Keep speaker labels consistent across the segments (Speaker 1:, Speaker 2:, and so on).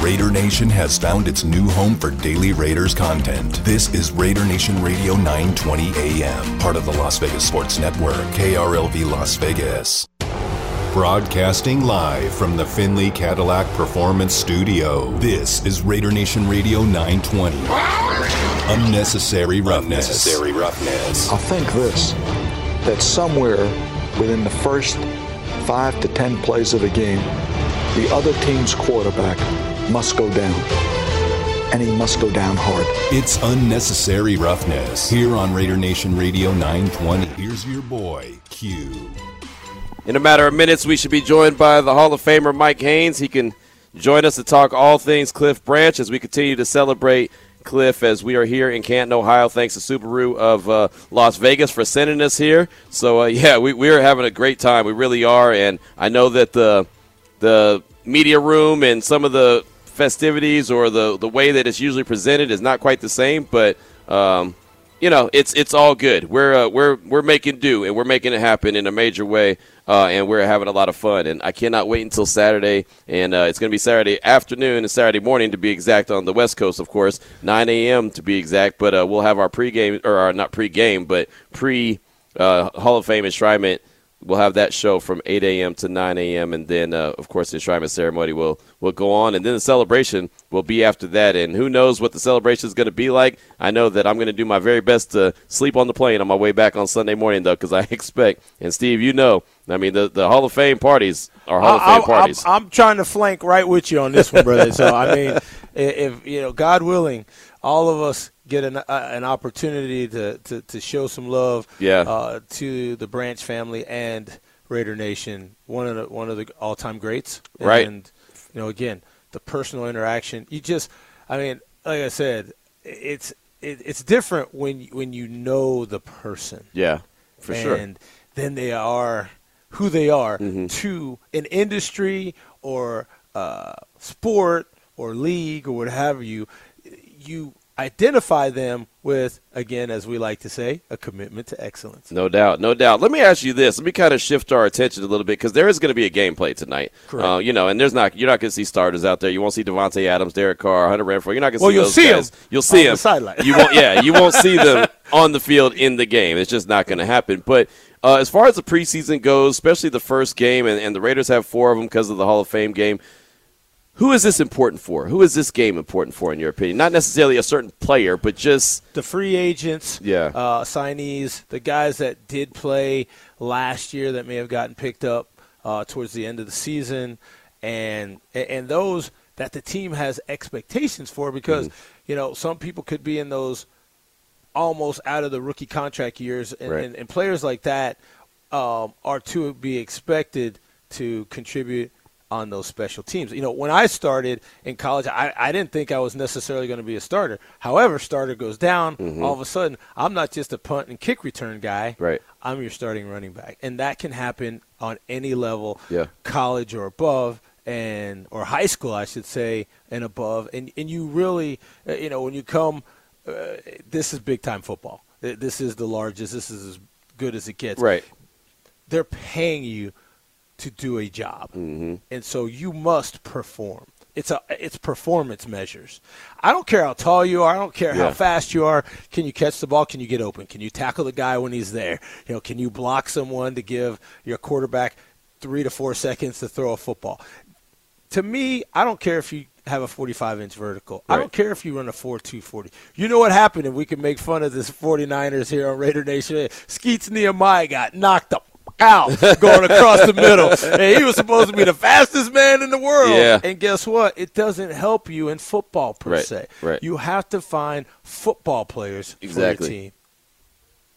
Speaker 1: Raider Nation has found its new home for daily Raiders content. This is Raider Nation Radio 920 AM, part of the Las Vegas Sports Network, KRLV Las Vegas. Broadcasting live from the Findlay Cadillac Performance Studio. This is Raider Nation Radio 920. Unnecessary roughness. Unnecessary roughness.
Speaker 2: I think this that somewhere within the first five to ten plays of the game, the other team's quarterback must go down. And he must go down hard.
Speaker 1: It's unnecessary roughness here on Raider Nation Radio 920. Here's your boy, Q.
Speaker 3: In a matter of minutes, we should be joined by the Hall of Famer Mike Haynes. He can join us to talk all things Cliff Branch as we continue to celebrate Cliff as we are here in Canton, Ohio. Thanks to Subaru of uh, Las Vegas for sending us here. So uh, yeah, we, we are having a great time. We really are, and I know that the the media room and some of the festivities or the the way that it's usually presented is not quite the same, but. Um, you know, it's it's all good. We're uh, we're we're making do, and we're making it happen in a major way, uh, and we're having a lot of fun. And I cannot wait until Saturday, and uh, it's going to be Saturday afternoon and Saturday morning to be exact on the West Coast, of course, 9 a.m. to be exact. But uh, we'll have our pregame or our, not pregame, but pre uh, Hall of Fame enshrinement we'll have that show from 8 a.m. to 9 a.m. and then, uh, of course, the enshrinement ceremony will will go on, and then the celebration will be after that. And who knows what the celebration is going to be like? I know that I'm going to do my very best to sleep on the plane on my way back on Sunday morning, though, because I expect. And Steve, you know, I mean, the the Hall of Fame parties are Hall of Fame
Speaker 4: I,
Speaker 3: parties.
Speaker 4: I'm, I'm trying to flank right with you on this one, brother. so I mean, if you know, God willing, all of us get an, uh, an opportunity to, to, to, show some love
Speaker 3: yeah.
Speaker 4: uh, to the Branch family and Raider Nation, one of the one of the all time greats.
Speaker 3: Right.
Speaker 4: And you know, again, the personal interaction. You just, I mean, like I said, it's it, it's different when when you know the person.
Speaker 3: Yeah, for
Speaker 4: and
Speaker 3: sure.
Speaker 4: And then they are who they are
Speaker 3: mm-hmm.
Speaker 4: to an industry or uh, sport or league or what have you. You identify them with, again, as we like to say, a commitment to excellence.
Speaker 3: No doubt, no doubt. Let me ask you this. Let me kind of shift our attention a little bit because there is going to be a gameplay tonight.
Speaker 4: Correct.
Speaker 3: Uh, you know, and there's not you're not going to see starters out there. You won't see Davante Adams, Derek Carr, Hunter Renfrow. You're not going to
Speaker 4: well,
Speaker 3: see
Speaker 4: you'll
Speaker 3: those
Speaker 4: see
Speaker 3: guys.
Speaker 4: Them
Speaker 3: you'll see them.
Speaker 4: The sideline.
Speaker 3: You won't. Yeah, you won't see them on the field in the game. It's just not going to happen. But uh, as far as the preseason goes, especially the first game, and, and the Raiders have four of them because of the Hall of Fame game. Who is this important for? Who is this game important for, in your opinion? Not necessarily a certain player, but just
Speaker 4: the free agents,
Speaker 3: yeah,
Speaker 4: uh, signees, the guys that did play last year that may have gotten picked up uh, towards the end of the season, and and those that the team has expectations for because mm-hmm. you know some people could be in those almost out of the rookie contract years, and,
Speaker 3: right.
Speaker 4: and, and players like that um, are to be expected to contribute on those special teams. You know, when I started in college, I, I didn't think I was necessarily going to be a starter. However, starter goes down,
Speaker 3: mm-hmm.
Speaker 4: all of a sudden, I'm not just a punt and kick return guy.
Speaker 3: Right.
Speaker 4: I'm your starting running back. And that can happen on any level,
Speaker 3: yeah.
Speaker 4: college or above and or high school, I should say, and above. And and you really, uh, you know, when you come uh, this is big time football. This is the largest. This is as good as it gets.
Speaker 3: Right.
Speaker 4: They're paying you to do a job,
Speaker 3: mm-hmm.
Speaker 4: and so you must perform. It's a it's performance measures. I don't care how tall you are. I don't care
Speaker 3: yeah.
Speaker 4: how fast you are. Can you catch the ball? Can you get open? Can you tackle the guy when he's there? You know, can you block someone to give your quarterback three to four seconds to throw a football? To me, I don't care if you have a 45 inch vertical.
Speaker 3: Right.
Speaker 4: I don't care if you run a 4 240. You know what happened, and we can make fun of this 49ers here on Raider Nation. Skeets Nehemiah got knocked up out going across the middle. And he was supposed to be the fastest man in the world.
Speaker 3: Yeah.
Speaker 4: And guess what? It doesn't help you in football per
Speaker 3: right.
Speaker 4: se.
Speaker 3: Right.
Speaker 4: You have to find football players
Speaker 3: exactly.
Speaker 4: for your team.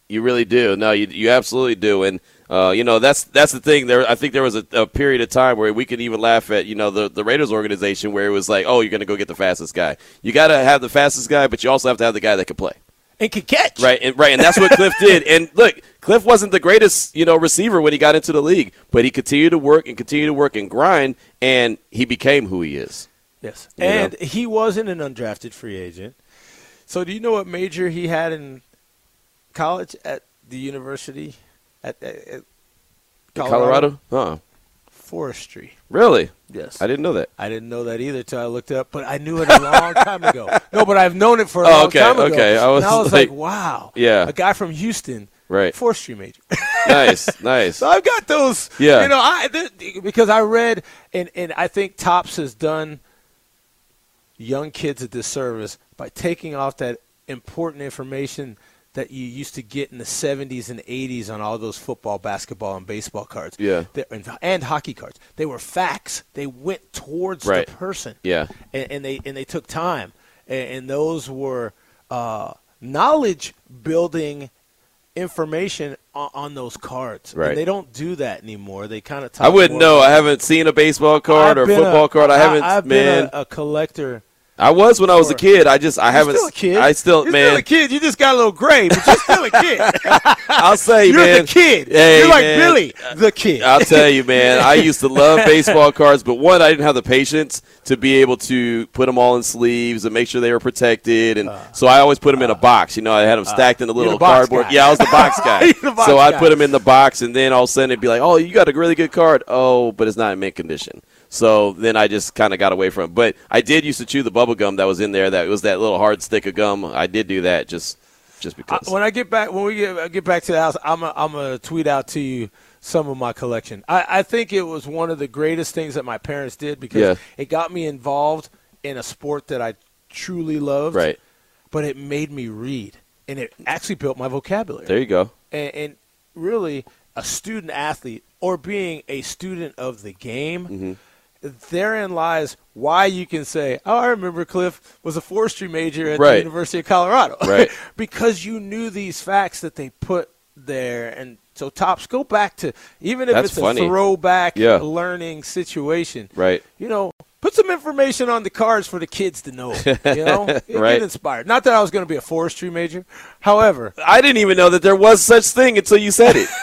Speaker 3: You really do. No, you you absolutely do. And uh, you know that's that's the thing. There, I think there was a, a, period of time where we could even laugh at you know the the Raiders organization where it was like, oh, you're going to go get the fastest guy. You got to have the fastest guy, but you also have to have the guy that can play
Speaker 4: and can catch.
Speaker 3: Right, and right, and that's what Cliff did. And look, Cliff wasn't the greatest you know receiver when he got into the league, but he continued to work and continued to work and grind, and he became who he is.
Speaker 4: Yes,
Speaker 3: You
Speaker 4: and
Speaker 3: know?
Speaker 4: he wasn't an undrafted free agent. So, do you know what major he had in college at the university at, at, at Colorado?
Speaker 3: Colorado? Huh.
Speaker 4: Forestry.
Speaker 3: Really?
Speaker 4: Yes.
Speaker 3: I didn't know that.
Speaker 4: I didn't know that either till I looked it up, but I knew it a long time ago. No, but I've known it for a
Speaker 3: Oh,
Speaker 4: long
Speaker 3: okay,
Speaker 4: time ago.
Speaker 3: okay. I was
Speaker 4: and I was like,
Speaker 3: like-
Speaker 4: wow.
Speaker 3: Yeah.
Speaker 4: A guy from Houston,
Speaker 3: Right.
Speaker 4: forestry major.
Speaker 3: Nice, nice.
Speaker 4: so I've got those.
Speaker 3: Yeah.
Speaker 4: You know, I th- because I read and and I think Topps has done young kids a disservice by taking off that important information that you used to get in the 70s and 80s on all those football, basketball, and baseball cards.
Speaker 3: Yeah.
Speaker 4: And, and hockey cards. They were facts. They went towards
Speaker 3: Right.
Speaker 4: the person.
Speaker 3: Yeah.
Speaker 4: And, and they and they took time, and, and those were uh, knowledge building information on, on those cards.
Speaker 3: Right.
Speaker 4: And they don't do that anymore. They kind of.
Speaker 3: I wouldn't know. I haven't seen a baseball card or a football card. I haven't.
Speaker 4: I've
Speaker 3: man,
Speaker 4: been a, a collector.
Speaker 3: I was when I was a kid. I just I
Speaker 4: You're
Speaker 3: haven't.
Speaker 4: still a kid.
Speaker 3: I still
Speaker 4: You're
Speaker 3: man.
Speaker 4: still a kid. You just got a little gray, but you're still a kid.
Speaker 3: I'll say
Speaker 4: you're
Speaker 3: man.
Speaker 4: the kid.
Speaker 3: Hey,
Speaker 4: you're like
Speaker 3: man.
Speaker 4: Billy, uh, the kid.
Speaker 3: I'll tell you, man. I used to love baseball cards, but one, I didn't have the patience to be able to put them all in sleeves and make sure they were protected, and uh, so I always put them in a uh, box. You know, I had them stacked in a
Speaker 4: Uh,
Speaker 3: little cardboard.
Speaker 4: guy.
Speaker 3: Yeah, I was the box guy.
Speaker 4: The box
Speaker 3: so I put them in the box, and then all of a sudden it'd be like, "Oh, you got a really good card." Oh, but it's not in mint condition. So then I just kind of got away from it. But I did used to chew the bubble gum that was in there. That was that little hard stick of gum. I did do that just just
Speaker 4: I-
Speaker 3: because.
Speaker 4: when I get back, when we get get back to the house, I'm i I'm gonna tweet out to you some of my collection. I, I think it was one of the greatest things that my parents did because
Speaker 3: Yeah.
Speaker 4: it got me involved in a sport that I truly loved.
Speaker 3: right
Speaker 4: But it made me read, and it actually built my vocabulary.
Speaker 3: there, you go.
Speaker 4: and, and really a student athlete or being a student of the game
Speaker 3: Mm-hmm.
Speaker 4: Therein lies why you can say oh i remember cliff was a forestry major at the university of colorado
Speaker 3: Right.
Speaker 4: because you knew these facts that they put there and so Topps go back to even if
Speaker 3: That's
Speaker 4: it's
Speaker 3: funny.
Speaker 4: a throwback
Speaker 3: Yeah.
Speaker 4: learning situation
Speaker 3: Right.
Speaker 4: you know put some information on the cards for the kids to know you know Get inspired not that i was going to be a forestry major however
Speaker 3: I didn't even know that there was such thing until you said it.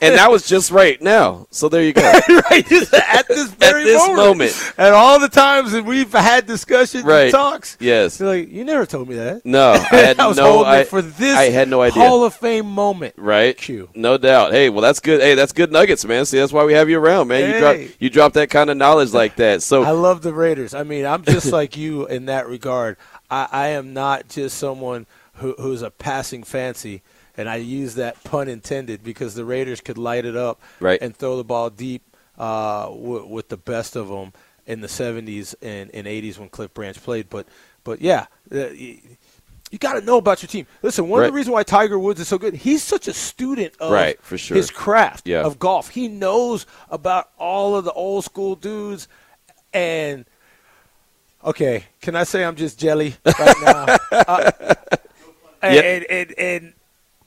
Speaker 3: and that was just right now. So there you go.
Speaker 4: right just at this very
Speaker 3: this
Speaker 4: moment.
Speaker 3: moment.
Speaker 4: At all the times that we've had discussions
Speaker 3: Right.
Speaker 4: and talks.
Speaker 3: Yes.
Speaker 4: You're like, you never told me that.
Speaker 3: No, I had
Speaker 4: I was
Speaker 3: no
Speaker 4: holding
Speaker 3: I,
Speaker 4: it for this
Speaker 3: I had no idea.
Speaker 4: Hall of Fame moment.
Speaker 3: right?
Speaker 4: Q.
Speaker 3: No doubt. Hey, well that's good. Hey, that's good nuggets, man. See, that's why we have you around, man. You drop you drop that kind of knowledge like that. So
Speaker 4: I love the Raiders. I mean, I'm just like you in that regard. I, I am not just someone who, who's a passing fancy, and I use that pun intended because the Raiders could light it up
Speaker 3: Right.
Speaker 4: and throw the ball deep uh, w- with the best of them in the 70s and, and 80s when Cliff Branch played. But but yeah. Uh, y- you got to know about your team. Listen, one of the reasons why Tiger Woods is so good, he's such a student of
Speaker 3: Right, for sure.
Speaker 4: his craft
Speaker 3: Yeah.
Speaker 4: of golf. He knows about all of the old school dudes and okay, can I say I'm just jelly right now? uh,
Speaker 3: Yep.
Speaker 4: and, and, and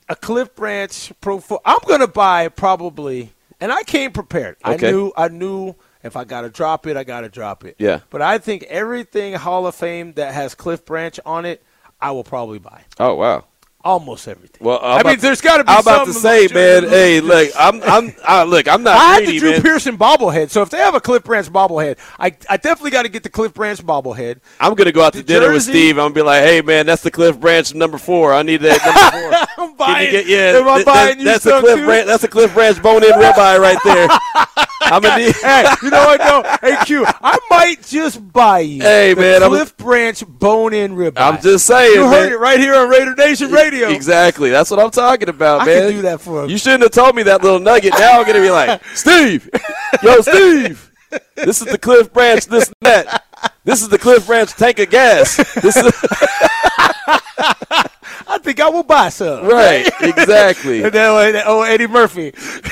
Speaker 4: a Cliff Branch Pro. Fo- I'm gonna buy probably, and I came prepared.
Speaker 3: Okay.
Speaker 4: I knew I knew if I gotta drop it, I gotta drop it.
Speaker 3: Yeah.
Speaker 4: But I think everything Hall of Fame that has Cliff Branch on it, I will probably buy.
Speaker 3: Oh wow.
Speaker 4: Almost everything.
Speaker 3: Well, I'm
Speaker 4: I mean,
Speaker 3: to-
Speaker 4: there's got to be.
Speaker 3: I'm about to say, man. Hey, look, I'm, I'm, I, look, I'm not
Speaker 4: I had
Speaker 3: greedy,
Speaker 4: the Drew
Speaker 3: man.
Speaker 4: Pearson bobblehead, so if they have a Cliff Branch bobblehead, I, I definitely got to get the Cliff Branch bobblehead.
Speaker 3: I'm gonna go out to
Speaker 4: The
Speaker 3: dinner with Steve. I'm gonna be like, "Hey, man, that's the Cliff Branch number four. I need that number four.
Speaker 4: I'm buying.
Speaker 3: you get, yeah,
Speaker 4: am I buying
Speaker 3: that-
Speaker 4: you
Speaker 3: that's the
Speaker 4: some
Speaker 3: Cliff
Speaker 4: too?
Speaker 3: Branch. That's the Cliff Branch bone-in ribeye right there. I'm gonna need.
Speaker 4: hey, you know what? though? hey Q, I might just buy you.
Speaker 3: Hey, man, I'm-
Speaker 4: Cliff Branch bone-in ribeye.
Speaker 3: I'm just saying,
Speaker 4: You heard
Speaker 3: man.
Speaker 4: it right here on Raider Nation Radio.
Speaker 3: Exactly. That's what I'm talking about,
Speaker 4: I
Speaker 3: man.
Speaker 4: can do that for him.
Speaker 3: You shouldn't have told me that little nugget. Now I'm gonna be like, Steve, yo, Steve, this is the Cliff Branch. This and that. This is the Cliff Branch tank of gas. This is
Speaker 4: think I will buy some.
Speaker 3: right. Exactly.
Speaker 4: And then uh, oh Eddie Murphy,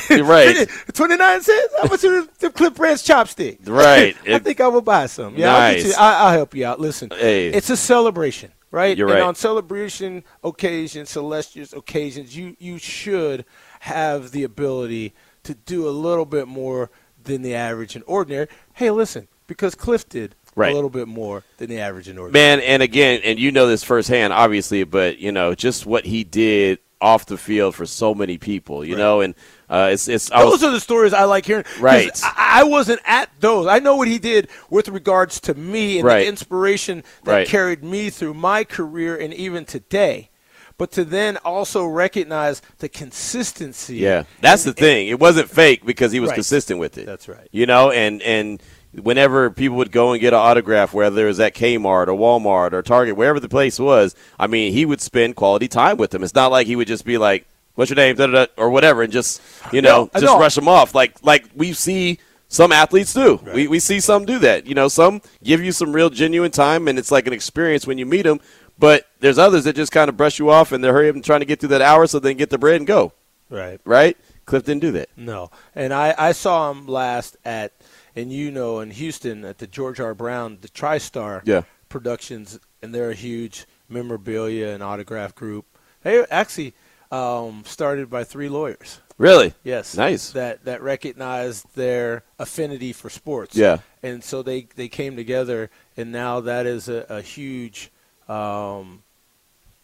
Speaker 3: right.
Speaker 4: Twenty nine cents. How much are the Cliff Branch chopstick?
Speaker 3: Right.
Speaker 4: I think I will buy some. Yeah, I'll, get you, I, I'll help you out. Listen,
Speaker 3: Hey.
Speaker 4: it's a celebration, right?
Speaker 3: You're
Speaker 4: and
Speaker 3: right.
Speaker 4: on celebration occasions, celestial occasions, you you should have the ability to do a little bit more than the average and ordinary. Hey, listen, because Cliff did
Speaker 3: Right.
Speaker 4: a little bit more than the average in ordinary.
Speaker 3: Man, and again, and you know this firsthand, obviously, but you know just what he did off the field for so many people, you know, and uh, it's it's. I
Speaker 4: Those
Speaker 3: was,
Speaker 4: are the stories I like hearing.
Speaker 3: Right.
Speaker 4: I, I wasn't at those. I know what he did with regards to me and
Speaker 3: Right.
Speaker 4: the inspiration that
Speaker 3: Right.
Speaker 4: carried me through my career and even today. but to then also recognize the consistency.
Speaker 3: Yeah, that's
Speaker 4: And-
Speaker 3: the thing. It wasn't fake because he was
Speaker 4: Right.
Speaker 3: consistent with it.
Speaker 4: That's right.
Speaker 3: You know, and and whenever people would go and get an autograph, whether it was at Kmart or Walmart or Target, wherever the place was, I mean, he would spend quality time with them. It's not like he would just be like, "What's your name?" Da-da-da, or whatever, and just you know,
Speaker 4: No,
Speaker 3: just rush them off. Like like we see. Some athletes do. We, we see some do that. You know, some give you some real genuine time, and it's like an experience when you meet them. But there's others that just kind of brush you off, and they're hurry up and trying to get through that hour so they can get the bread and go.
Speaker 4: Right.
Speaker 3: Right? Cliff didn't do that.
Speaker 4: No, and I, I saw him last at, and you know, in Houston at the George R. Brown, the TriStar
Speaker 3: Yeah.
Speaker 4: Productions, and they're a huge memorabilia and autograph group. They actually um, started by three lawyers.
Speaker 3: Really?
Speaker 4: Yes,
Speaker 3: Nice.
Speaker 4: That that recognized their affinity for sports.
Speaker 3: Yeah.
Speaker 4: and so they they came together, and now that is a, a huge. Um,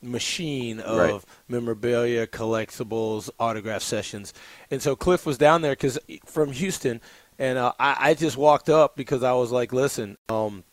Speaker 4: machine of
Speaker 3: Right.
Speaker 4: memorabilia, collectibles, autograph sessions. And so Cliff was down there because from Houston, and uh, I, I just walked up because I was like, "Listen, um,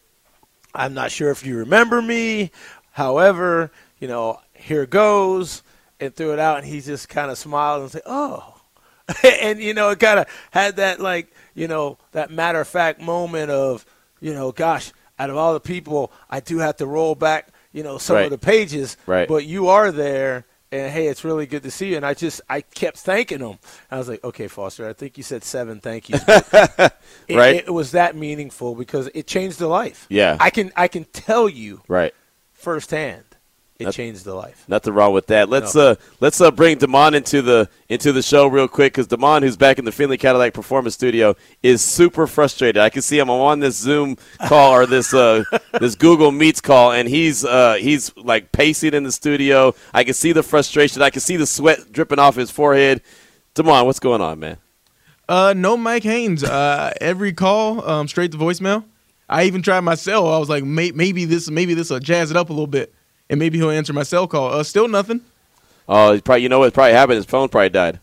Speaker 4: I'm not sure if you remember me. However, you know, here goes," and threw it out, and he just kind of smiled and said, "Oh." and you know, it kind of had that like you know that matter of fact moment of you know, gosh, out of all the people, I do have to roll back you know some
Speaker 3: Right.
Speaker 4: of the pages,
Speaker 3: Right.
Speaker 4: but you are there. And hey, it's really good to see you. And I just, I kept thanking him. I was like, okay, Foster, I think you said seven thank yous. But it,
Speaker 3: Right.
Speaker 4: It, was that meaningful because it changed the life.
Speaker 3: Yeah.
Speaker 4: I can, I can tell you
Speaker 3: Right.
Speaker 4: firsthand, it
Speaker 3: That-
Speaker 4: changed the life.
Speaker 3: Nothing wrong with that. Let's
Speaker 4: No.
Speaker 3: uh let's uh bring Damon into the into the show real quick because Damon, who's back in the Findlay Cadillac Performance Studio, is super frustrated. I can see him. I'm on this Zoom call or this uh this Google Meets call, and he's uh he's like pacing in the studio. I can see the frustration. I can see the sweat dripping off his forehead. Damon, what's going on, man?
Speaker 5: Uh, no Mike Haynes. Uh, every call, um, straight to voicemail. I even tried my cell. I was like, may- maybe this, maybe this will jazz it up a little bit, and maybe he'll answer my cell call. Uh, still nothing.
Speaker 3: Oh, he's probably you know what probably happened. His phone probably died.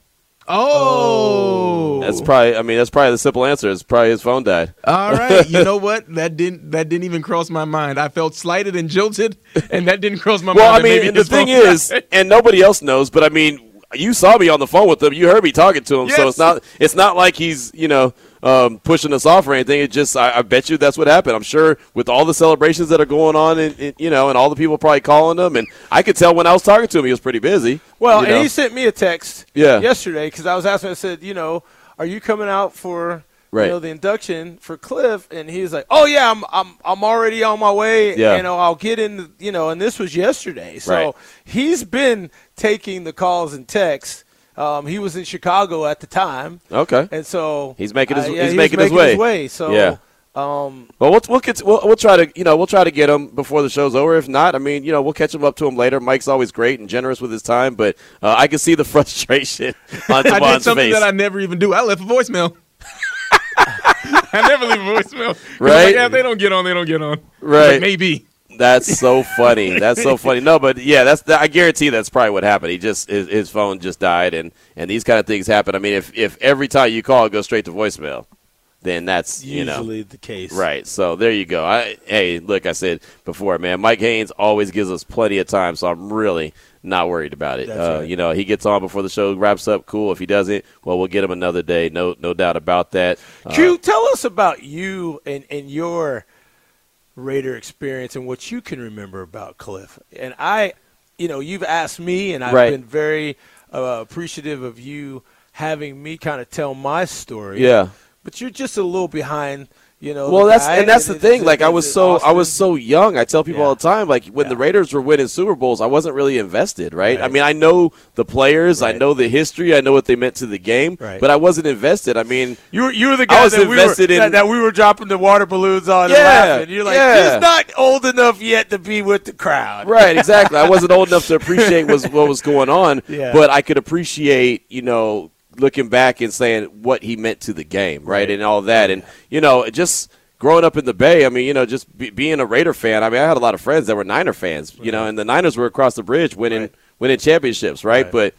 Speaker 5: Oh,
Speaker 3: That's probably. I mean, that's probably the simple answer. It's probably his phone died.
Speaker 5: all right. You know what? That didn't that didn't even cross my mind. I felt slighted and jilted, and that didn't cross my mind.
Speaker 3: Well, I mean, the thing is,
Speaker 5: died.
Speaker 3: and nobody else knows, but I mean, you saw me on the phone with him. You heard me talking to him, so it's not it's not like he's you know um, pushing us off or anything. It just I, I bet you that's what happened. I'm sure with all the celebrations that are going on, and, and you know, and all the people probably calling him, and I could tell when I was talking to him, he was pretty busy.
Speaker 4: Well, and
Speaker 3: know.
Speaker 4: he sent me a text
Speaker 3: Yeah.
Speaker 4: yesterday because I was asking. I said, you know, are you coming out for
Speaker 3: Right.
Speaker 4: you know the induction for Cliff? And he's like, oh yeah, I'm I'm I'm already on my way.
Speaker 3: Yeah.
Speaker 4: You know, I'll get in. You know, and this was yesterday, so
Speaker 3: Right.
Speaker 4: he's been taking the calls and texts. Um, he was in Chicago at the time,
Speaker 3: okay.
Speaker 4: and so
Speaker 3: He's making his-
Speaker 4: uh,
Speaker 3: he's
Speaker 4: yeah, he was
Speaker 3: making his way.
Speaker 4: So
Speaker 3: Yeah.
Speaker 4: Um,
Speaker 3: Well, we'll we'll, get we'll we'll try to you know we'll try to get him before the show's over. If not, I mean you know we'll catch him up to him later. Mike's always great and generous with his time, but uh, I can see the frustration on
Speaker 5: I did something
Speaker 3: face.
Speaker 5: that I never even do. I left a voicemail. I never leave a voicemail. 'Cause I'm
Speaker 3: Right.
Speaker 5: Like, yeah, if they don't get on, they don't get on.
Speaker 3: Right.
Speaker 5: Like, maybe.
Speaker 3: That's so funny. That's so funny. No, but yeah, that's I guarantee that's probably what happened. He just his, his phone just died, and and these kind of things happen. I mean, if if every time you call it goes straight to voicemail, then that's you know
Speaker 4: usually the case,
Speaker 3: right. So there you go. I hey, look, I said before, man. Mike Haynes always gives us plenty of time, so I'm really not worried about it. Uh,
Speaker 4: right.
Speaker 3: You know, he gets on before the show wraps up. Cool. If he doesn't, well, we'll get him another day. No, no doubt about that. Uh,
Speaker 4: Q, tell us about you and, and your Raider experience and what you can remember about Cliff. And I, you know, you've asked me, and I've
Speaker 3: Right.
Speaker 4: been very uh, appreciative of you having me kind of tell my story.
Speaker 3: yeah.
Speaker 4: But you're just a little behind, you know.
Speaker 3: Well, that's and that's the thing.
Speaker 4: that-
Speaker 3: Like I was
Speaker 4: that
Speaker 3: so I was so young. I tell people
Speaker 4: Yeah.
Speaker 3: all the time. Like when the Raiders were winning Super Bowls, I wasn't really invested. Right? I mean, I know the players, I know the history, I know what they meant to the game,
Speaker 4: Right.
Speaker 3: but I wasn't invested. I mean,
Speaker 4: You were you were the
Speaker 3: I
Speaker 4: guy
Speaker 3: was
Speaker 4: that we were
Speaker 3: in-
Speaker 4: that, that we were dropping the water balloons on and
Speaker 3: Yeah,
Speaker 4: laughing. You're like,
Speaker 3: yeah.
Speaker 4: he's not old enough yet to be with the crowd.
Speaker 3: right? Exactly. I wasn't old enough to appreciate was what was going on,
Speaker 4: Yeah.
Speaker 3: but I could appreciate, you know, looking back and saying what he meant to the game, right,
Speaker 4: Right.
Speaker 3: and all that, and you know, just. Growing up in the Bay, I mean, you know, just be, being a Raider fan. I mean, I had a lot of friends that were Niner fans, you know, and the Niners were across the bridge winning
Speaker 4: Right.
Speaker 3: winning championships, right?
Speaker 4: Right.
Speaker 3: But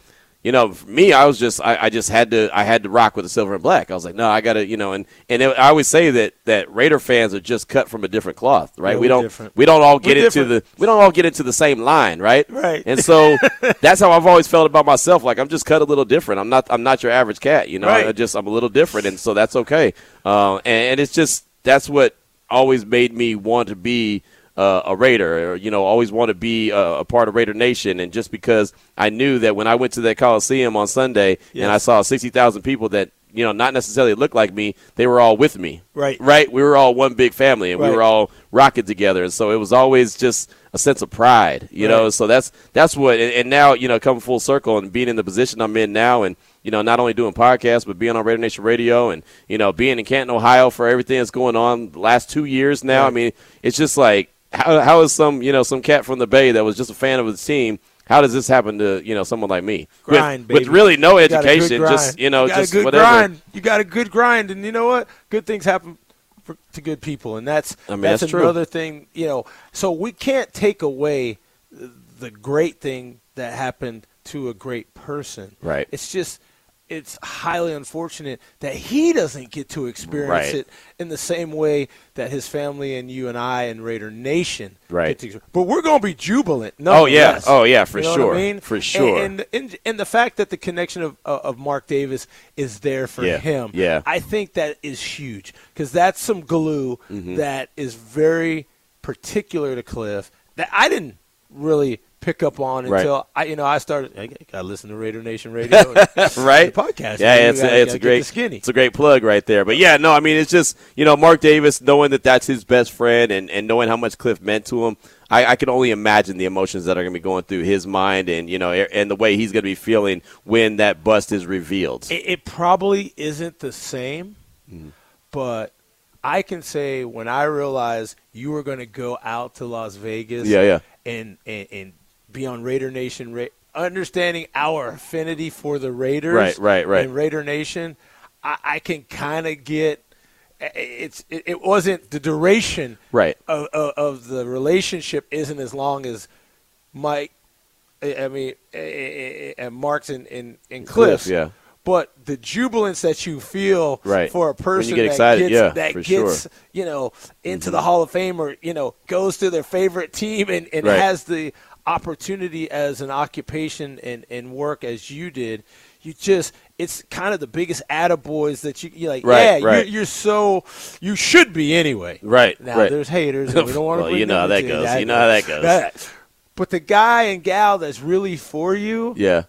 Speaker 3: you know, for me, I was just, I, I, just had to, I had to rock with the silver and black. I was like, no, I got to, you know, and and it, I always say that that Raider fans are just cut from a different cloth, right?
Speaker 4: Yeah,
Speaker 3: we don't,
Speaker 4: different.
Speaker 3: we don't all get
Speaker 4: We're
Speaker 3: into
Speaker 4: different.
Speaker 3: the, we don't all get into the same line, right?
Speaker 4: Right.
Speaker 3: And so that's how I've always felt about myself. Like I'm just cut a little different. I'm not, I'm not your average cat, you know.
Speaker 4: Right.
Speaker 3: I just, I'm a little different, and so that's okay. Uh, and, and it's just that's what always made me want to be uh, a Raider, or you know, always want to be a, a part of Raider Nation. And just because I knew that when I went to that Coliseum on Sunday and I saw sixty thousand people that you know not necessarily looked like me, they were all with me.
Speaker 4: Right.
Speaker 3: right. We were all one big family, and we were all rocking together. And so it was always just a sense of pride, you know. So that's that's what. And, and now you know, come full circle and being in the position I'm in now, and you know, not only doing podcasts but being on Raider Nation Radio, and you know, being in Canton, Ohio for everything that's going on the last two years now. I mean, it's just like how how is some you know some cat from the Bay that was just a fan of his team. How does this happen to you know someone like me with,
Speaker 4: Grind,
Speaker 3: with
Speaker 4: baby.
Speaker 3: really no
Speaker 4: You got a good
Speaker 3: education? Just you know,
Speaker 4: got
Speaker 3: just
Speaker 4: good
Speaker 3: whatever.
Speaker 4: grind. You got a good grind, and you know what? Good things happen for, to good people, and that's
Speaker 3: I mean,
Speaker 4: that's,
Speaker 3: that's
Speaker 4: another thing. You know, so we can't take away the great thing that happened to a great person.
Speaker 3: Right.
Speaker 4: It's just it's highly unfortunate that he doesn't get to experience
Speaker 3: Right.
Speaker 4: it in the same way that his family and you and I and Raider Nation
Speaker 3: Right.
Speaker 4: get to experience. But we're going to be jubilant.
Speaker 3: Oh, yeah. Oh, yeah, for
Speaker 4: You know
Speaker 3: sure.
Speaker 4: I mean?
Speaker 3: For sure.
Speaker 4: And, and and the fact that the connection of of of Mark Davis is there for
Speaker 3: Yeah.
Speaker 4: him,
Speaker 3: Yeah.
Speaker 4: I think that is huge because that's some glue
Speaker 3: Mm-hmm.
Speaker 4: that is very particular to Cliff that I didn't really pick up on
Speaker 3: Right.
Speaker 4: until I you know I started. I got to listen to Raider Nation Radio,
Speaker 3: right?
Speaker 4: podcast.
Speaker 3: Yeah,
Speaker 4: You
Speaker 3: it's
Speaker 4: gotta-
Speaker 3: a, it's a great
Speaker 4: skinny.
Speaker 3: it's a great plug right there. But yeah, no, I mean it's just you know Mark Davis knowing that that's his best friend and, and knowing how much Cliff meant to him. I, I can only imagine the emotions that are going to be going through his mind and you know and the way he's going to be feeling when that bust is revealed.
Speaker 4: It, it probably isn't the same,
Speaker 3: Mm-hmm.
Speaker 4: but I can say when I realized you were going to go out to Las Vegas,
Speaker 3: Yeah, yeah.
Speaker 4: and and, and be on Raider Nation, Ra- understanding our affinity for the Raiders,
Speaker 3: Right, right, right.
Speaker 4: and Raider Nation, I, I can kind of get. It's it, it wasn't the duration
Speaker 3: Right.
Speaker 4: of, of, of the relationship isn't as long as Mike. I mean, and Mark's and and, and Cliff's.
Speaker 3: yeah.
Speaker 4: But the jubilance that you feel
Speaker 3: Right.
Speaker 4: for a person
Speaker 3: get
Speaker 4: that
Speaker 3: excited,
Speaker 4: gets,
Speaker 3: yeah,
Speaker 4: that gets
Speaker 3: sure. Mm-hmm.
Speaker 4: you know into the Hall of Fame or you know goes to their favorite team and, and
Speaker 3: Right.
Speaker 4: has the opportunity as an occupation and, and work as you did, you just it's kind of the biggest attaboys that you you're like
Speaker 3: Right,
Speaker 4: yeah
Speaker 3: right.
Speaker 4: You're, you're so you should be anyway
Speaker 3: Right,
Speaker 4: now
Speaker 3: right.
Speaker 4: there's haters and we don't want to
Speaker 3: Well, you know how that goes. You know how that goes.
Speaker 4: but the guy and gal that's really for you
Speaker 3: Yeah.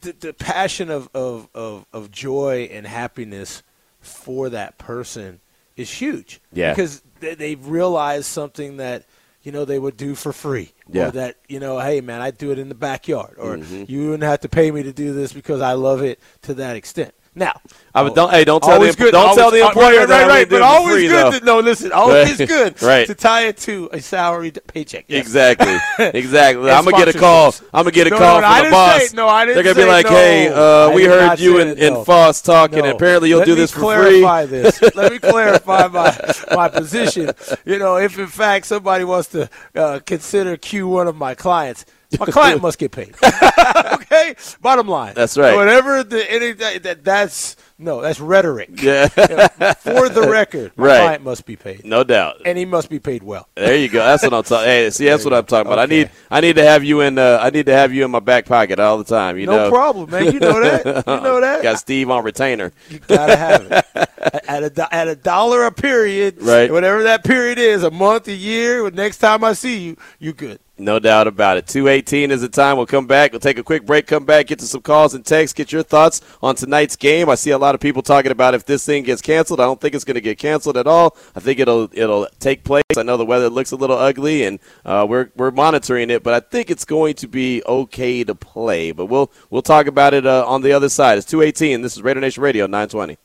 Speaker 4: the, the passion of, of, of, of joy and happiness for that person is huge.
Speaker 3: Yeah.
Speaker 4: Because they, they've realized something that, you know, they would do for free.
Speaker 3: Yeah.
Speaker 4: Or that, you know, hey, man, I'd do it in the backyard. Or
Speaker 3: Mm-hmm.
Speaker 4: you wouldn't have to pay me to do this because I love it to that extent. Now,
Speaker 3: I would- don't- hey, don't tell the-
Speaker 4: good,
Speaker 3: don't tell the employer
Speaker 4: right, right, right, but always
Speaker 3: free,
Speaker 4: good.
Speaker 3: though.
Speaker 4: To, no, listen, always
Speaker 3: Right,
Speaker 4: good
Speaker 3: right.
Speaker 4: to tie it to a salary paycheck. Yes.
Speaker 3: Exactly. Exactly. I'm gonna get a call. I'm gonna get a
Speaker 4: No,
Speaker 3: call
Speaker 4: no,
Speaker 3: from
Speaker 4: I
Speaker 3: the boss.
Speaker 4: say- no, I didn't
Speaker 3: They're gonna be like,
Speaker 4: no.
Speaker 3: "Hey, uh, we heard you and, and
Speaker 4: no.
Speaker 3: Foss talking.
Speaker 4: No.
Speaker 3: and apparently, you'll
Speaker 4: Let
Speaker 3: do this for free clarify
Speaker 4: this. Let me clarify my my position. You know, if in fact somebody wants to uh, consider Q one of my clients, my client must get paid. okay, bottom line.
Speaker 3: That's right.
Speaker 4: Whatever the any that that's no, that's rhetoric.
Speaker 3: Yeah,
Speaker 4: For the record, my
Speaker 3: Right.
Speaker 4: client must be paid,
Speaker 3: no doubt.
Speaker 4: and he must be paid well.
Speaker 3: There you go. That's what I'm talking. Hey, see, that's what I'm talking about. I need, I need to have you in. Uh, I need to have you in my back pocket all the time. You
Speaker 4: no
Speaker 3: know,
Speaker 4: problem, man. You know that. You know that.
Speaker 3: got Steve on retainer.
Speaker 4: You gotta have it at a at a dollar a period,
Speaker 3: Right.
Speaker 4: Whatever that period is, a month, a year. Next time I see you, you good.
Speaker 3: No doubt about it. 218 is the time. We'll come back. We'll take a quick break, come back, get to some calls and texts, get your thoughts on tonight's game. I see a lot of people talking about if this thing gets canceled. I don't think it's going to get canceled at all. I think it'll it'll take place. I know the weather looks a little ugly, and uh, we're we're monitoring it, but I think it's going to be okay to play. But we'll we'll talk about it uh, on the other side. It's 218. This is Raider Nation Radio 920.